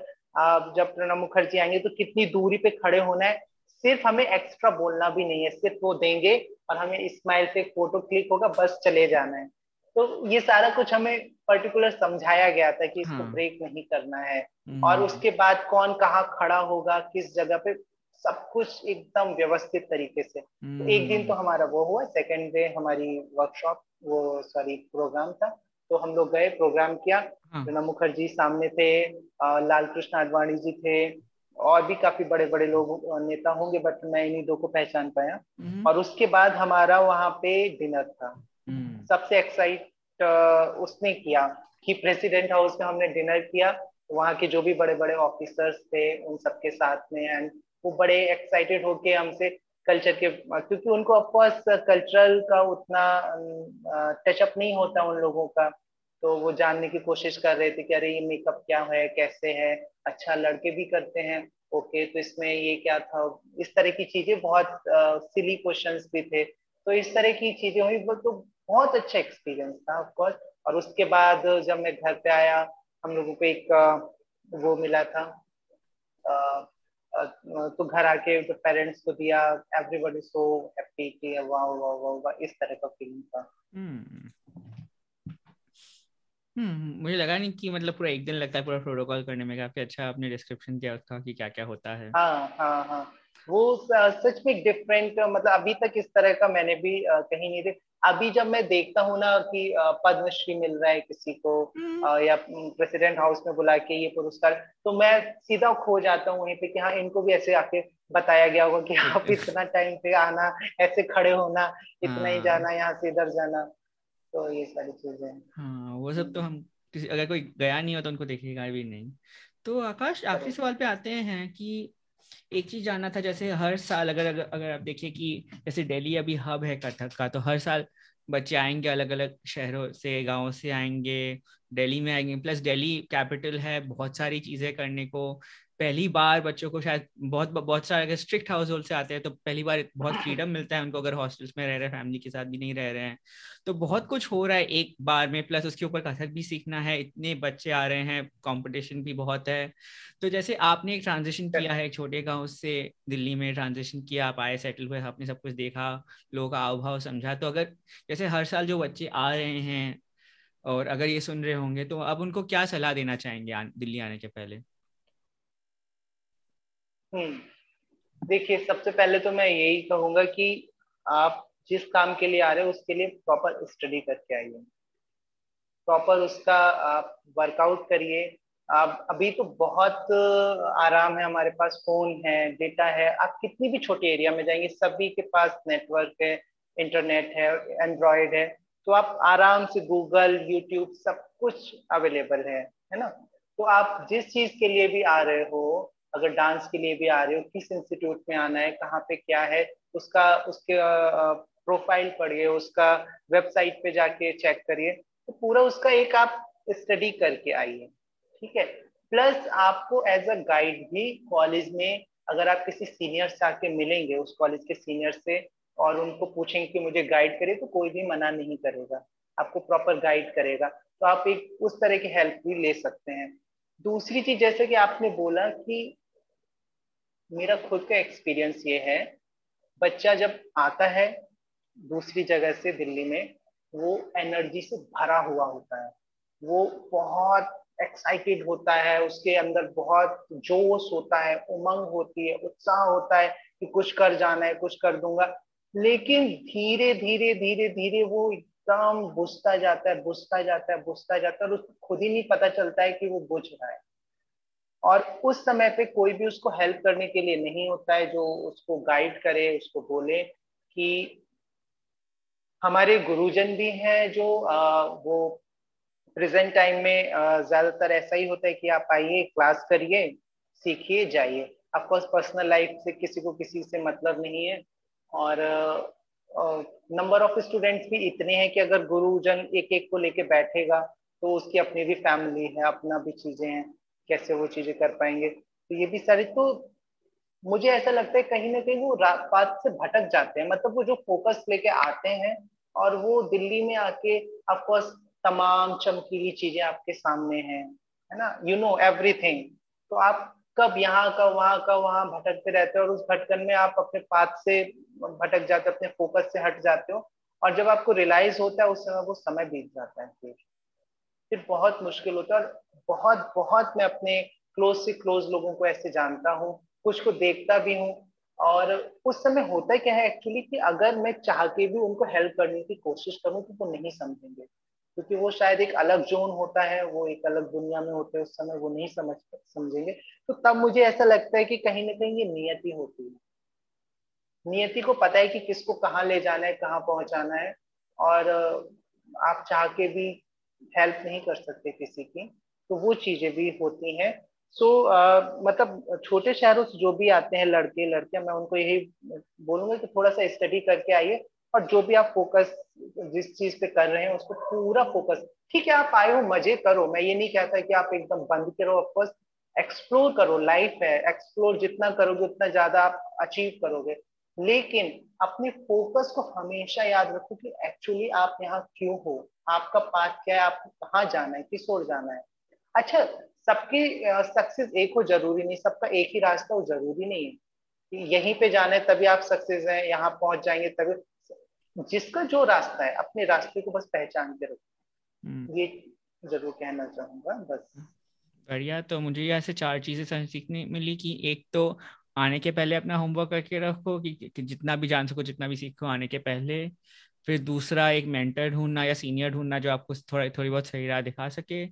जब प्रणब मुखर्जी आएँगे तो कितनी दूरी पे खड़े होना है। सिर्फ़ हमें एक्स्ट्रा बोलना भी नहीं है सिर्फ़ वो देंगे और हमें स्माइल से फ़ोटो क्लिक होगा बस चले जाना है। तो ये सारा कुछ हमें पर्टिकुलर समझाया गया था कि इसको हाँ। ब्रेक नहीं करना है। हम्म। और उसके बाद कौन कहाँ खड़ा होगा किस जगह पे सब कुछ एकदम व्यवस्थित तरीके से तो एक दिन तो हम्म। हमारा वो हुआ सेकेंड डे हमारी वर्कशॉप वो सॉरी प्रोग्राम था तो हम लोग गए प्रोग्राम किया हाँ। प्रणब मुखर्जी सामने थे लाल कृष्ण आडवाणी जी थे और भी काफ़ी बड़े बड़े लोग नेता होंगे बट मैं इन्हीं दो को पहचान पाया हम्म। और उसके बाद हमारा वहाँ पे डिनर था हम्म। सबसे एक्साइट उसने किया कि प्रेसिडेंट हाउस में हमने डिनर किया वहाँ के जो भी बड़े बड़े ऑफिसर्स थे उन सबके साथ में एंड वो बड़े एक्साइटेड होके हमसे कल्चर के, क्योंकि उनको ऑफकोर्स कल्चरल का उतना टचअप नहीं होता उन लोगों का। तो वो जानने की कोशिश कर रहे थे कि अरे, ये मेकअप क्या है, कैसे है? अच्छा लड़के भी करते हैं। ओके तो इसमें ये क्या था? इस तरह की चीज़ें बहुत सिली क्वेश्चन भी थे। तो इस तरह की चीज़ें हुई। तो बहुत अच्छा एक्सपीरियंस था ऑफकोर्स और उसके बाद जब मैं घर पे आया, हम लोगों को एक वो मिला था तो घर आके तो पेरेंट्स को दिया एवरीबॉडी सो हैप्पी कि वाह वाह वाह इस तरह का फीलिंग था। हम्म हम्म मुझे लगा नहीं कि मतलब पूरा एक दिन लगता है पूरा प्रोटोकॉल करने में काफ़ी अच्छा आपने डिस्क्रिप्शन दिया उसका कि क्या क्या होता है। हाँ हाँ हाँ। वो सच में डिफरेंट मतलब अभी तक इस तरह का मैंने भी कहीं नहीं देखा अभी जब मैं देखता हूँ ना कि पद्मश्री मिल रहा है किसी को हम्म। या प्रेसिडेंट हाउस में बुला के ये पुरस्कार तो मैं सीधा खो जाता हूँ वहीं पे कि हाँ इनको भी ऐसे आके बताया गया होगा कि आप इतना टाइम पे आना ऐसे खड़े होना इतना ही हाँ। जाना यहाँ से इधर जाना तो ये सारी चीज़ें हाँ वो सब तो हम किसी अगर कोई गया नहीं हो तो उनको देखेगा भी नहीं तो आकाश आखिरी सवाल पे आते हैं कि एक चीज़ जानना था जैसे हर साल अगर अगर, अगर आप देखिए कि जैसे दिल्ली अभी हब है कथक का तो हर साल बच्चे आएँगे अलग अलग शहरों से गाँव से आएँगे दिल्ली में आएँगे। प्लस दिल्ली कैपिटल है बहुत सारी चीज़ें करने को पहली बार बच्चों को शायद बहुत बहुत सारे अगर स्ट्रिक्ट हाउस होल्ड से आते हैं तो पहली बार बहुत फ्रीडम मिलता है उनको अगर हॉस्टल्स में रह रहे हैं फैमिली के साथ भी नहीं रह रहे हैं। तो बहुत कुछ हो रहा है एक बार में प्लस उसके ऊपर कथक भी सीखना है इतने बच्चे आ रहे हैं कंपटीशन भी बहुत है। तो जैसे आपने एक ट्रांजेक्शन किया है छोटे गाँव से दिल्ली में ट्रांजेक्शन किया आप आए सेटल हुए आपने सब कुछ देखा लोगों का आव भाव समझा तो अगर जैसे हर साल जो बच्चे आ रहे हैं और अगर ये सुन रहे होंगे तो अब उनको क्या सलाह देना चाहेंगे दिल्ली आने के पहले? हम्म। देखिए, सबसे पहले तो मैं यही कहूँगा कि आप जिस काम के लिए आ रहे हो, उसके लिए प्रॉपर स्टडी करके आइए। प्रॉपर उसका आप वर्कआउट करिए। आप, अभी तो बहुत आराम है हमारे पास फ़ोन है डेटा है। आप कितनी भी छोटे एरिया में जाएँगे सभी के पास नेटवर्क है इंटरनेट है एंड्रॉयड है। तो आप आराम से गूगल यूट्यूब सब कुछ अवेलेबल है है ना? तो आप जिस चीज़ के लिए भी आ रहे हो अगर डांस के लिए भी आ रहे हो, किस इंस्टीट्यूट में आना है, कहाँ पे क्या है, उसका, उसके प्रोफ़ाइल पढ़िए, उसका वेबसाइट पे जाके चेक करिए। तो पूरा उसका एक आप स्टडी करके आइए, ठीक है? प्लस आपको एज अ गाइड भी कॉलेज में, अगर आप किसी सीनियर से आके मिलेंगे, उस कॉलेज के सीनियर से, और उनको पूछेंगे कि मुझे गाइड करे तो कोई भी मना नहीं करेगा। आपको प्रॉपर गाइड करेगा। तो आप एक उस तरह की हेल्प भी ले सकते हैं। दूसरी चीज़, जैसे कि आपने बोला कि मेरा खुद का एक्सपीरियंस ये है, बच्चा जब आता है दूसरी जगह से दिल्ली में, वो एनर्जी से भरा हुआ होता है। वो बहुत एक्साइटेड होता है, उसके अंदर बहुत जोश होता है, उमंग होती है, उत्साह होता है कि कुछ कर जाना है, कुछ कर दूँगा। लेकिन धीरे धीरे धीरे धीरे वो एकदम बुझता जाता है, बुझता जाता है, बुझता जाता है और उसको खुद ही नहीं पता चलता है कि वो बुझ रहा है। और उस समय पे कोई भी उसको हेल्प करने के लिए नहीं होता है जो उसको गाइड करे उसको बोले कि हमारे गुरुजन भी हैं जो आ, वो प्रेजेंट टाइम में ज़्यादातर ऐसा ही होता है कि आप आइए क्लास करिए सीखिए जाइए। ऑफकोर्स पर्सनल लाइफ से किसी को किसी से मतलब नहीं है। और नंबर ऑफ़ स्टूडेंट्स भी इतने हैं कि अगर गुरुजन एक एक को लेके बैठेगा तो उसकी अपनी भी फैमिली है अपना भी चीज़ें हैं। कैसे वो चीज़ें कर पाएँगे? तो ये भी सारी तो मुझे ऐसा लगता है कहीं ना कहीं वो बात से भटक जाते हैं। मतलब वो जो फोकस लेके आते हैं और वो दिल्ली में आके ऑफकोर्स तमाम चमकीली चीज़ें आपके सामने हैं, है ना? यू नो एवरीथिंग तो आप कब यहाँ का, वहाँ का, वहाँ भटकते रहते हो और उस भटकन में आप अपने पाथ से भटक जाते हो, अपने फोकस से हट जाते हो और जब आपको रियलाइज़ होता है, उस समय वो समय बीत जाता है फिर बहुत मुश्किल होता है और बहुत बहुत मैं अपने क्लोज से क्लोज लोगों को ऐसे जानता हूँ, कुछ को देखता भी हूँ और उस समय होता क्या है एक्चुअली कि अगर मैं चाह के भी उनको हेल्प करने की कोशिश करूँ तो वो नहीं समझेंगे। क्योंकि वो शायद एक अलग जोन होता है, वो एक अलग दुनिया में होते हैं, उस समय वो नहीं समझ, समझेंगे। तो तब मुझे ऐसा लगता है कि कहीं ना कहीं ये नियति होती है। नियति को पता है कि किसको कहाँ ले जाना है, कहाँ पहुंचाना है और आप चाह के भी हेल्प नहीं कर सकते किसी की तो वो चीज़ें भी होती हैं। सो so, uh, मतलब छोटे शहरों से जो भी आते हैं लड़के लड़कियाँ मैं उनको यही बोलूँगा कि थोड़ा सा स्टडी करके आइए और जो भी आप फोकस जिस चीज़ पे कर रहे हैं उसको पूरा फोकस ठीक है आप आए हो मज़े करो। मैं ये नहीं कहता कि आप एकदम बंद करो ऑफकोर्स एक्सप्लोर करो। लाइफ है एक्सप्लोर जितना करोगे उतना ज़्यादा आप अचीव करोगे। लेकिन अपने फोकस को हमेशा याद रखो कि एक्चुअली आप यहाँ क्यों हो? आपका पाथ क्या है? आपको कहाँ जाना है? किस ओर जाना है? अच्छा सबकी सक्सेस एक हो ज़रूरी नहीं सबका एक ही रास्ता हो ज़रूरी नहीं है। यहीं पे जाना है तभी आप सक्सेस हैं यहाँ पहुँच जाएँगे तभी जिसका जो रास्ता है अपने रास्ते को बस पहचान के रखो। हम्म। ये ज़रूर कहना चाहूँगा बस। बढ़िया तो मुझे यहाँ से चार चीज़ें सीखने मिली कि एक तो आने के पहले अपना होमवर्क करके रखो कि, कि जितना भी जान सको जितना भी सीखो आने के पहले। फिर दूसरा एक मेंटर ढूंढना या सीनियर ढूंढना जो आपको थोड़ा थोड़ी बहुत सही राह दिखा सके।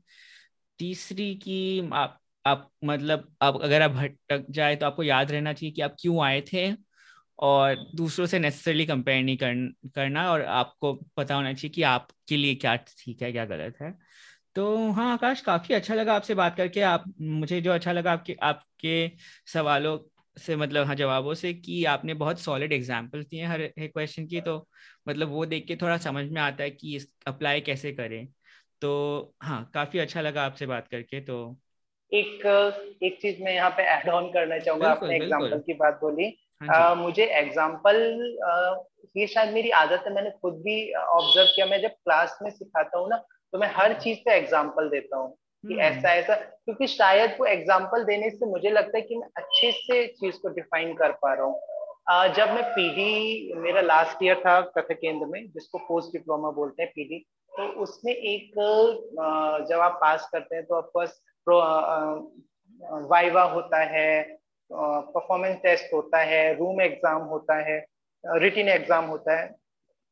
तीसरी की आप आप मतलब आप अगर आप भटक जाए तो आपको याद रहना चाहिए कि आप क्यों आए थे। और दूसरों से नेसेसरली कंपेयर नहीं कर, करना और आपको पता होना चाहिए कि आपके लिए क्या ठीक है क्या गलत है। तो हाँ आकाश काफ़ी अच्छा लगा आपसे बात करके। आप मुझे जो अच्छा लगा आपके आपके सवालों से मतलब हाँ जवाबों से कि आपने बहुत सॉलिड एग्ज़ाम्पल दिए हर एक क्वेश्चन की तो मतलब वो देख के थोड़ा समझ में आता है कि इस अप्लाई कैसे करें। तो हाँ काफ़ी अच्छा लगा आपसे बात करके तो एक एक चीज़ मैं यहाँ पे ऐड ऑन करना चाहूँगा आपने एग्ज़ाम्पल की बात बोली। हाँ uh, मुझे एग्ज़ाम्पल ये शायद मेरी आदत है मैंने खुद भी ऑब्ज़र्व किया। मैं जब क्लास में सिखाता हूँ ना तो मैं हर चीज़ पे एग्ज़ाम्पल देता हूँ। कि हम्म। ऐसा ऐसा। क्योंकि शायद वो एग्ज़ाम्पल देने से मुझे लगता है कि मैं अच्छे से चीज़ को डिफाइन कर पा रहा हूँ। जब मैं पीडी मेरा लास्ट ईयर था कथक केंद्र में जिसको पोस्ट डिप्लोमा बोलते हैं पीडी तो उसमें एक जब आप पास करते हैं तो ऑफकोर्स वाइवा होता है परफॉर्मेंस टेस्ट होता है रूम एग्ज़ाम होता है रिटिन एग्ज़ाम होता है।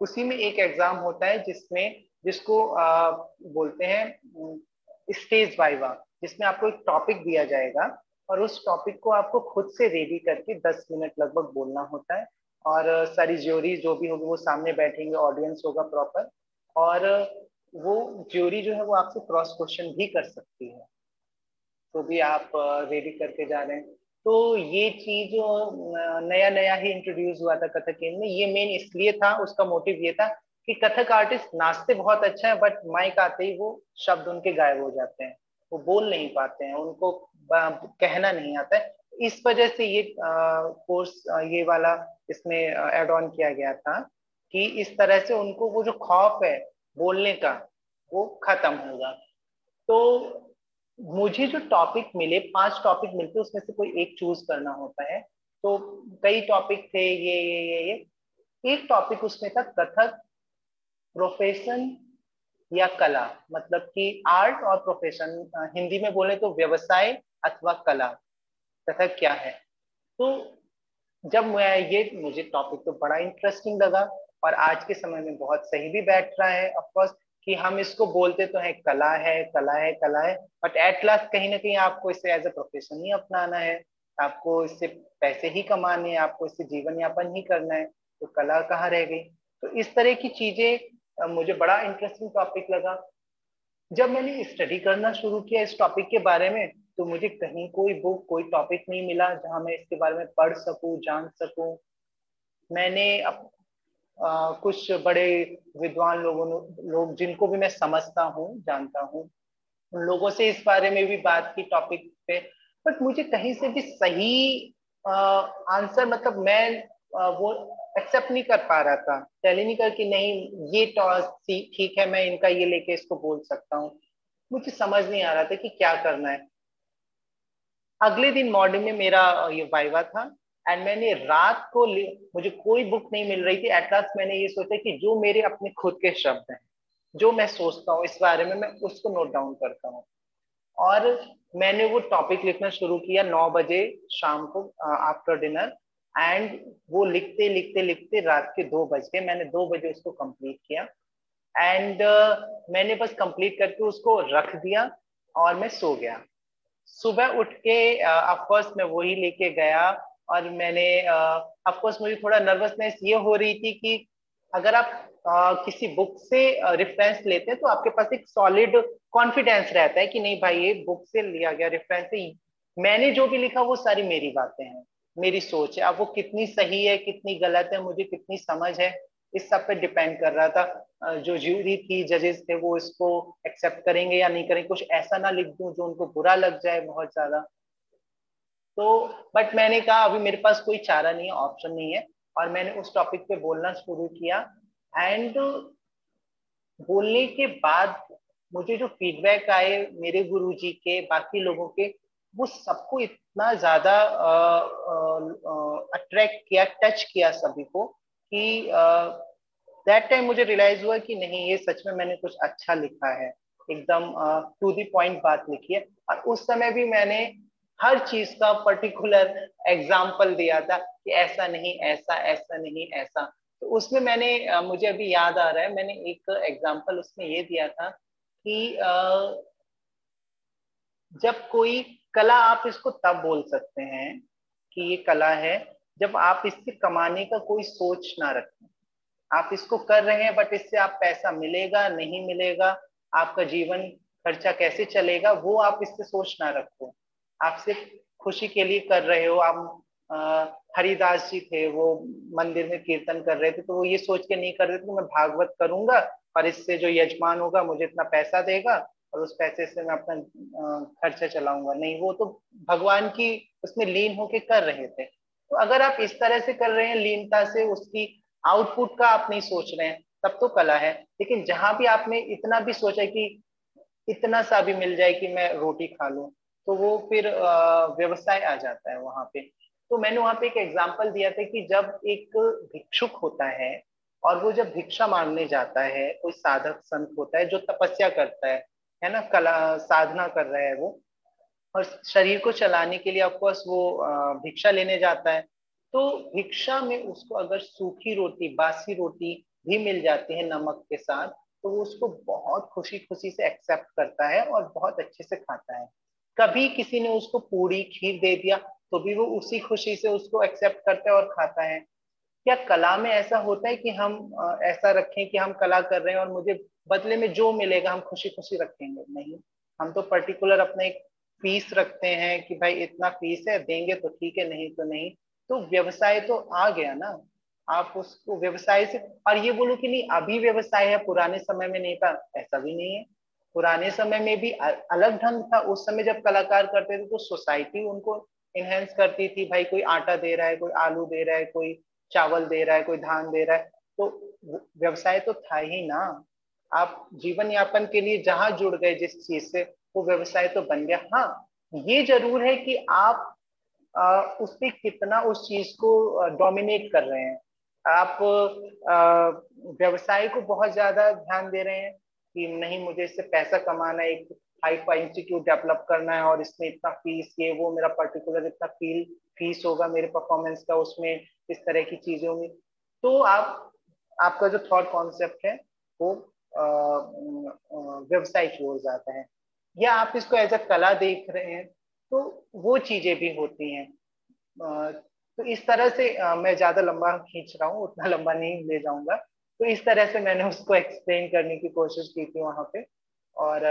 उसी में एक एग्ज़ाम होता है जिसमें जिसको आ, बोलते हैं स्टेज वाइवा जिसमें आपको एक टॉपिक दिया जाएगा और उस टॉपिक को आपको खुद से रेडी करके 10 मिनट लगभग बोलना होता है। और सारी ज्योरी जो भी होगी वो सामने बैठेंगे ऑडियंस होगा प्रॉपर और वो ज्योरी जो है वो आपसे क्रॉस क्वेश्चन भी कर सकती है। तो भी आप रेडी करके जा रहे हैं। तो ये चीज़ नया नया ही इंट्रोड्यूस हुआ था कथक में। ये मेन इसलिए था, उसका मोटिव ये था कि कथक आर्टिस्ट नाचते बहुत अच्छा है बट माइक आते ही वो शब्द उनके गायब हो जाते हैं। वो बोल नहीं पाते हैं, उनको कहना नहीं आता है। इस वजह से ये कोर्स ये वाला इसमें एड ऑन किया गया था कि इस तरह से उनको वो जो खौफ है बोलने का, वो खत्म होगा तो मुझे जो टॉपिक मिले, पाँच टॉपिक मिलते उसमें से कोई एक चूज़ करना होता है। तो कई टॉपिक थे, ये ये ये ये। एक टॉपिक उसमें था कथक प्रोफेशन या कला? मतलब कि आर्ट और प्रोफेशन हिंदी में बोले तो व्यवसाय अथवा कला, तथा क्या है? तो जब मैं ये, मुझे टॉपिक तो बड़ा इंटरेस्टिंग लगा और आज के समय में बहुत सही भी बैठ रहा है ऑफकोर्स कि हम इसको बोलते तो है, कला है कला है कला है बट एट लास्ट कहीं ना कहीं आपको इसे एज ए प्रोफेशन ही अपनाना है। आपको इससे पैसे ही कमाने हैं, आपको इससे जीवन यापन ही करना है तो कला कहाँ रह गई? तो इस तरह की चीज़ें मुझे बड़ा इंटरेस्टिंग टॉपिक लगा। जब मैंने स्टडी करना शुरू किया इस टॉपिक के बारे में तो मुझे कहीं कोई बुक कोई टॉपिक नहीं मिला जहाँ मैं इसके बारे में पढ़ सकूँ जान सकूँ। मैंने अप, आ, कुछ बड़े विद्वान लोगों लोग जिनको भी मैं समझता हूँ जानता हूँ उन लोगों से इस बारे में भी बात की टॉपिक पे। बट मुझे कहीं से भी सही आ, आंसर मतलब मैं आ, वो एक्सेप्ट नहीं कर पा रहा था। टेली नहीं कर कि नहीं, ये टॉस ठीक है, मैं इनका ये लेके इसको बोल सकता हूँ। मुझे समझ नहीं आ रहा था कि क्या करना है। अगले दिन मॉर्निंग में मेरा ये वाइवा था एंड मैंने रात को मुझे कोई बुक नहीं मिल रही थी। एट लास्ट मैंने ये सोचा कि जो मेरे अपने खुद के शब्द हैं, जो मैं सोचता हूँ, इस बारे में मैं उसको नोट डाउन करता हूँ। और मैंने वो टॉपिक लिखना शुरू किया नौ बजे शाम को आफ्टर डिनर एंड वो लिखते लिखते लिखते रात के दो बज गए। मैंने दो बजे उसको कंप्लीट किया। एंड uh, मैंने बस कंप्लीट करके उसको रख दिया और मैं सो गया। सुबह उठ के अफकोर्स uh, मैं वही लेके गया और मैंने अफकोर्स uh, मुझे थोड़ा नर्वसनेस ये हो रही थी कि अगर आप uh, किसी बुक से रेफरेंस uh, लेते हैं तो आपके पास एक सॉलिड कॉन्फिडेंस रहता है कि नहीं भाई ये बुक से लिया गया रेफरेंस मैंने जो भी लिखा वो सारी मेरी बातें हैं। मेरी सोच है। अब वो कितनी सही है, कितनी गलत है, मुझे कितनी समझ है, इस सब पे डिपेंड कर रहा था। जो ज्यूरी थी जजेस थे, वो इसको एक्सेप्ट करेंगे या नहीं करेंगे, कुछ ऐसा ना लिख दूँ जो उनको बुरा लग जाए बहुत ज़्यादा। तो बट मैंने कहा, अभी मेरे पास कोई चारा नहीं है ऑप्शन नहीं है, और मैंने उस टॉपिक पे बोलना शुरू किया। एंड बोलने के बाद मुझे जो फीडबैक आए मेरे गुरुजी के, बाकी लोगों के वो सबको इतना ज़्यादा अट्रैक्ट किया टच किया सभी को कि दैट टाइम मुझे रियलाइज़ हुआ कि नहीं, ये सच में मैंने कुछ अच्छा लिखा है। एकदम टू दी पॉइंट बात लिखी है। और उस समय भी मैंने हर चीज़ का पर्टिकुलर एग्ज़ाम्पल दिया था कि ऐसा नहीं, ऐसा ऐसा नहीं, ऐसा। तो उसमें मैंने मुझे अभी याद आ रहा है, मैंने एक एग्ज़ाम्पल उसमें ये दिया था कि जब कोई कला आप इसको तब बोल सकते हैं कि ये कला है जब आप इससे कमाने का कोई सोच ना रखें। आप इसको कर रहे हैं बट इससे आप पैसा मिलेगा, नहीं मिलेगा, आपका जीवन खर्चा कैसे चलेगा, वो आप इससे सोच ना रखो। आप सिर्फ़ खुशी के लिए कर रहे हो, आप हरिदास जी थे, वो मंदिर में कीर्तन कर रहे थे तो वो ये सोच के नहीं कर रहे थे मैं भागवत करूँगा, और इससे जो यजमान होगा, मुझे इतना पैसा देगा और उस पैसे से मैं अपना खर्चा चलाऊँगा। नहीं, वो तो भगवान की उसमें लीन होके कर रहे थे। तो अगर आप इस तरह से कर रहे हैं, लीनता से उसकी आउटपुट का आप नहीं सोच रहे हैं, तब तो कला है। लेकिन जहाँ भी आपने इतना भी सोचा कि इतना सा भी मिल जाए कि मैं रोटी खा लूँ तो वो फिर व्यवसाय आ जाता है वहाँ पे। तो मैंने वहाँ पे एक एग्ज़ाम्पल दिया था कि जब एक भिक्षुक होता है और वो जब भिक्षा मांगने जाता है, कोई साधक, संत होता है जो तपस्या करता है है ना, कला, साधना कर रहा है वो। और शरीर को चलाने के लिए ऑफकोर्स वो भिक्षा लेने जाता है। तो भिक्षा में उसको अगर सूखी रोटी, बासी रोटी भी मिल जाती है नमक के साथ तो वो उसको बहुत खुशी खुशी से एक्सेप्ट करता है और बहुत अच्छे से खाता है। कभी किसी ने उसको पूरी खीर दे दिया तो भी वो उसी खुशी से उसको एक्सेप्ट करता है और खाता है। क्या कला में ऐसा होता है कि हम ऐसा रखें कि हम कला कर रहे हैं और मुझे बदले में जो मिलेगा हम खुशी खुशी रखेंगे? नहीं। हम तो पर्टिकुलर अपना एक फ़ीस रखते हैं कि भाई इतना फ़ीस है, देंगे तो ठीक है, नहीं तो नहीं। तो व्यवसाय तो आ गया ना। आप उसको व्यवसाय से, और ये बोलो कि नहीं, अभी व्यवसाय है, पुराने समय में नहीं था, ऐसा भी नहीं है। पुराने समय में भी अलग ढंग था। उस समय जब कलाकार करते थे तो सोसाइटी उनको इनहेंस करती थी, भाई कोई आटा दे रहा है, कोई आलू दे रहा है, कोई चावल दे रहा है कोई धान दे रहा है तो व्यवसाय तो था ही ना। आप जीवन यापन के लिए जहाँ जुड़ गए जिस चीज़ से वो व्यवसाय तो बन गया। हाँ ये ज़रूर है कि आप आ, उस पर कितना उस चीज़ को डोमिनेट कर रहे हैं। आप व्यवसाय को बहुत ज़्यादा ध्यान दे रहे हैं कि नहीं मुझे इससे पैसा कमाना एक फाई इंस्टीट्यूट डेवलप करना है और इसमें इतना फ़ीस ये वो मेरा पर्टिकुलर इतना फील फ़ीस होगा मेरे परफॉर्मेंस का उसमें, इस तरह की चीज़ें होंगी तो आप, आपका जो थॉट कॉन्सेप्ट है, वो व्यवसाय की ओर जाता है। या आप इसको एज अ कला देख रहे हैं तो वो चीज़ें भी होती हैं। तो इस तरह से मैं ज़्यादा लंबा खींच रहा हूँ, उतना लंबा नहीं ले जाऊँगा। तो इस तरह से मैंने उसको एक्सप्लेन करने की कोशिश की थी वहाँ पे। और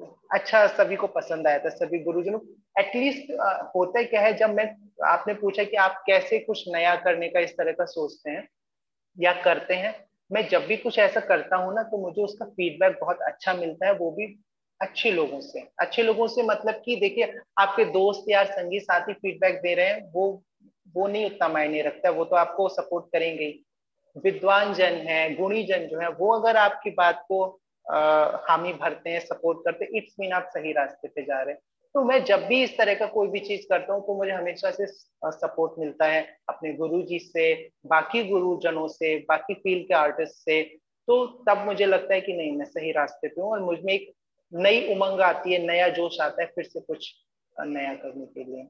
अच्छा सभी को पसंद आया था, सभी गुरुजनों एटलीस्ट होता क्या है, जब मैं, आपने पूछा कि आप कैसे कुछ नया करने का इस तरह का सोचते हैं या करते हैं, मैं जब भी कुछ ऐसा करता हूँ ना तो मुझे उसका फीडबैक बहुत अच्छा मिलता है, वो भी अच्छे लोगों से। अच्छे लोगों से मतलब कि देखिए, आपके दोस्त यार, संगी, साथी फीडबैक दे रहे हैं, वो वो नहीं उतना मायने रखता, वो तो आपको सपोर्ट करेंगे विद्वान जन है, गुणी जन जो है, वो अगर आपकी बात को हामी भरते हैं सपोर्ट करते हैं इट्स मीन आप सही रास्ते पे जा रहे हैं। तो मैं जब भी इस तरह का कोई भी चीज़ करता हूँ तो मुझे हमेशा से सपोर्ट मिलता है अपने गुरु जी से, बाकी गुरुजनों से, बाकी फ़ील्ड के आर्टिस्ट से। तो तब मुझे लगता है कि नहीं, मैं सही रास्ते पे हूँ और मुझमें एक नई उमंग आती है, नया जोश आता है फिर से कुछ नया करने के लिए।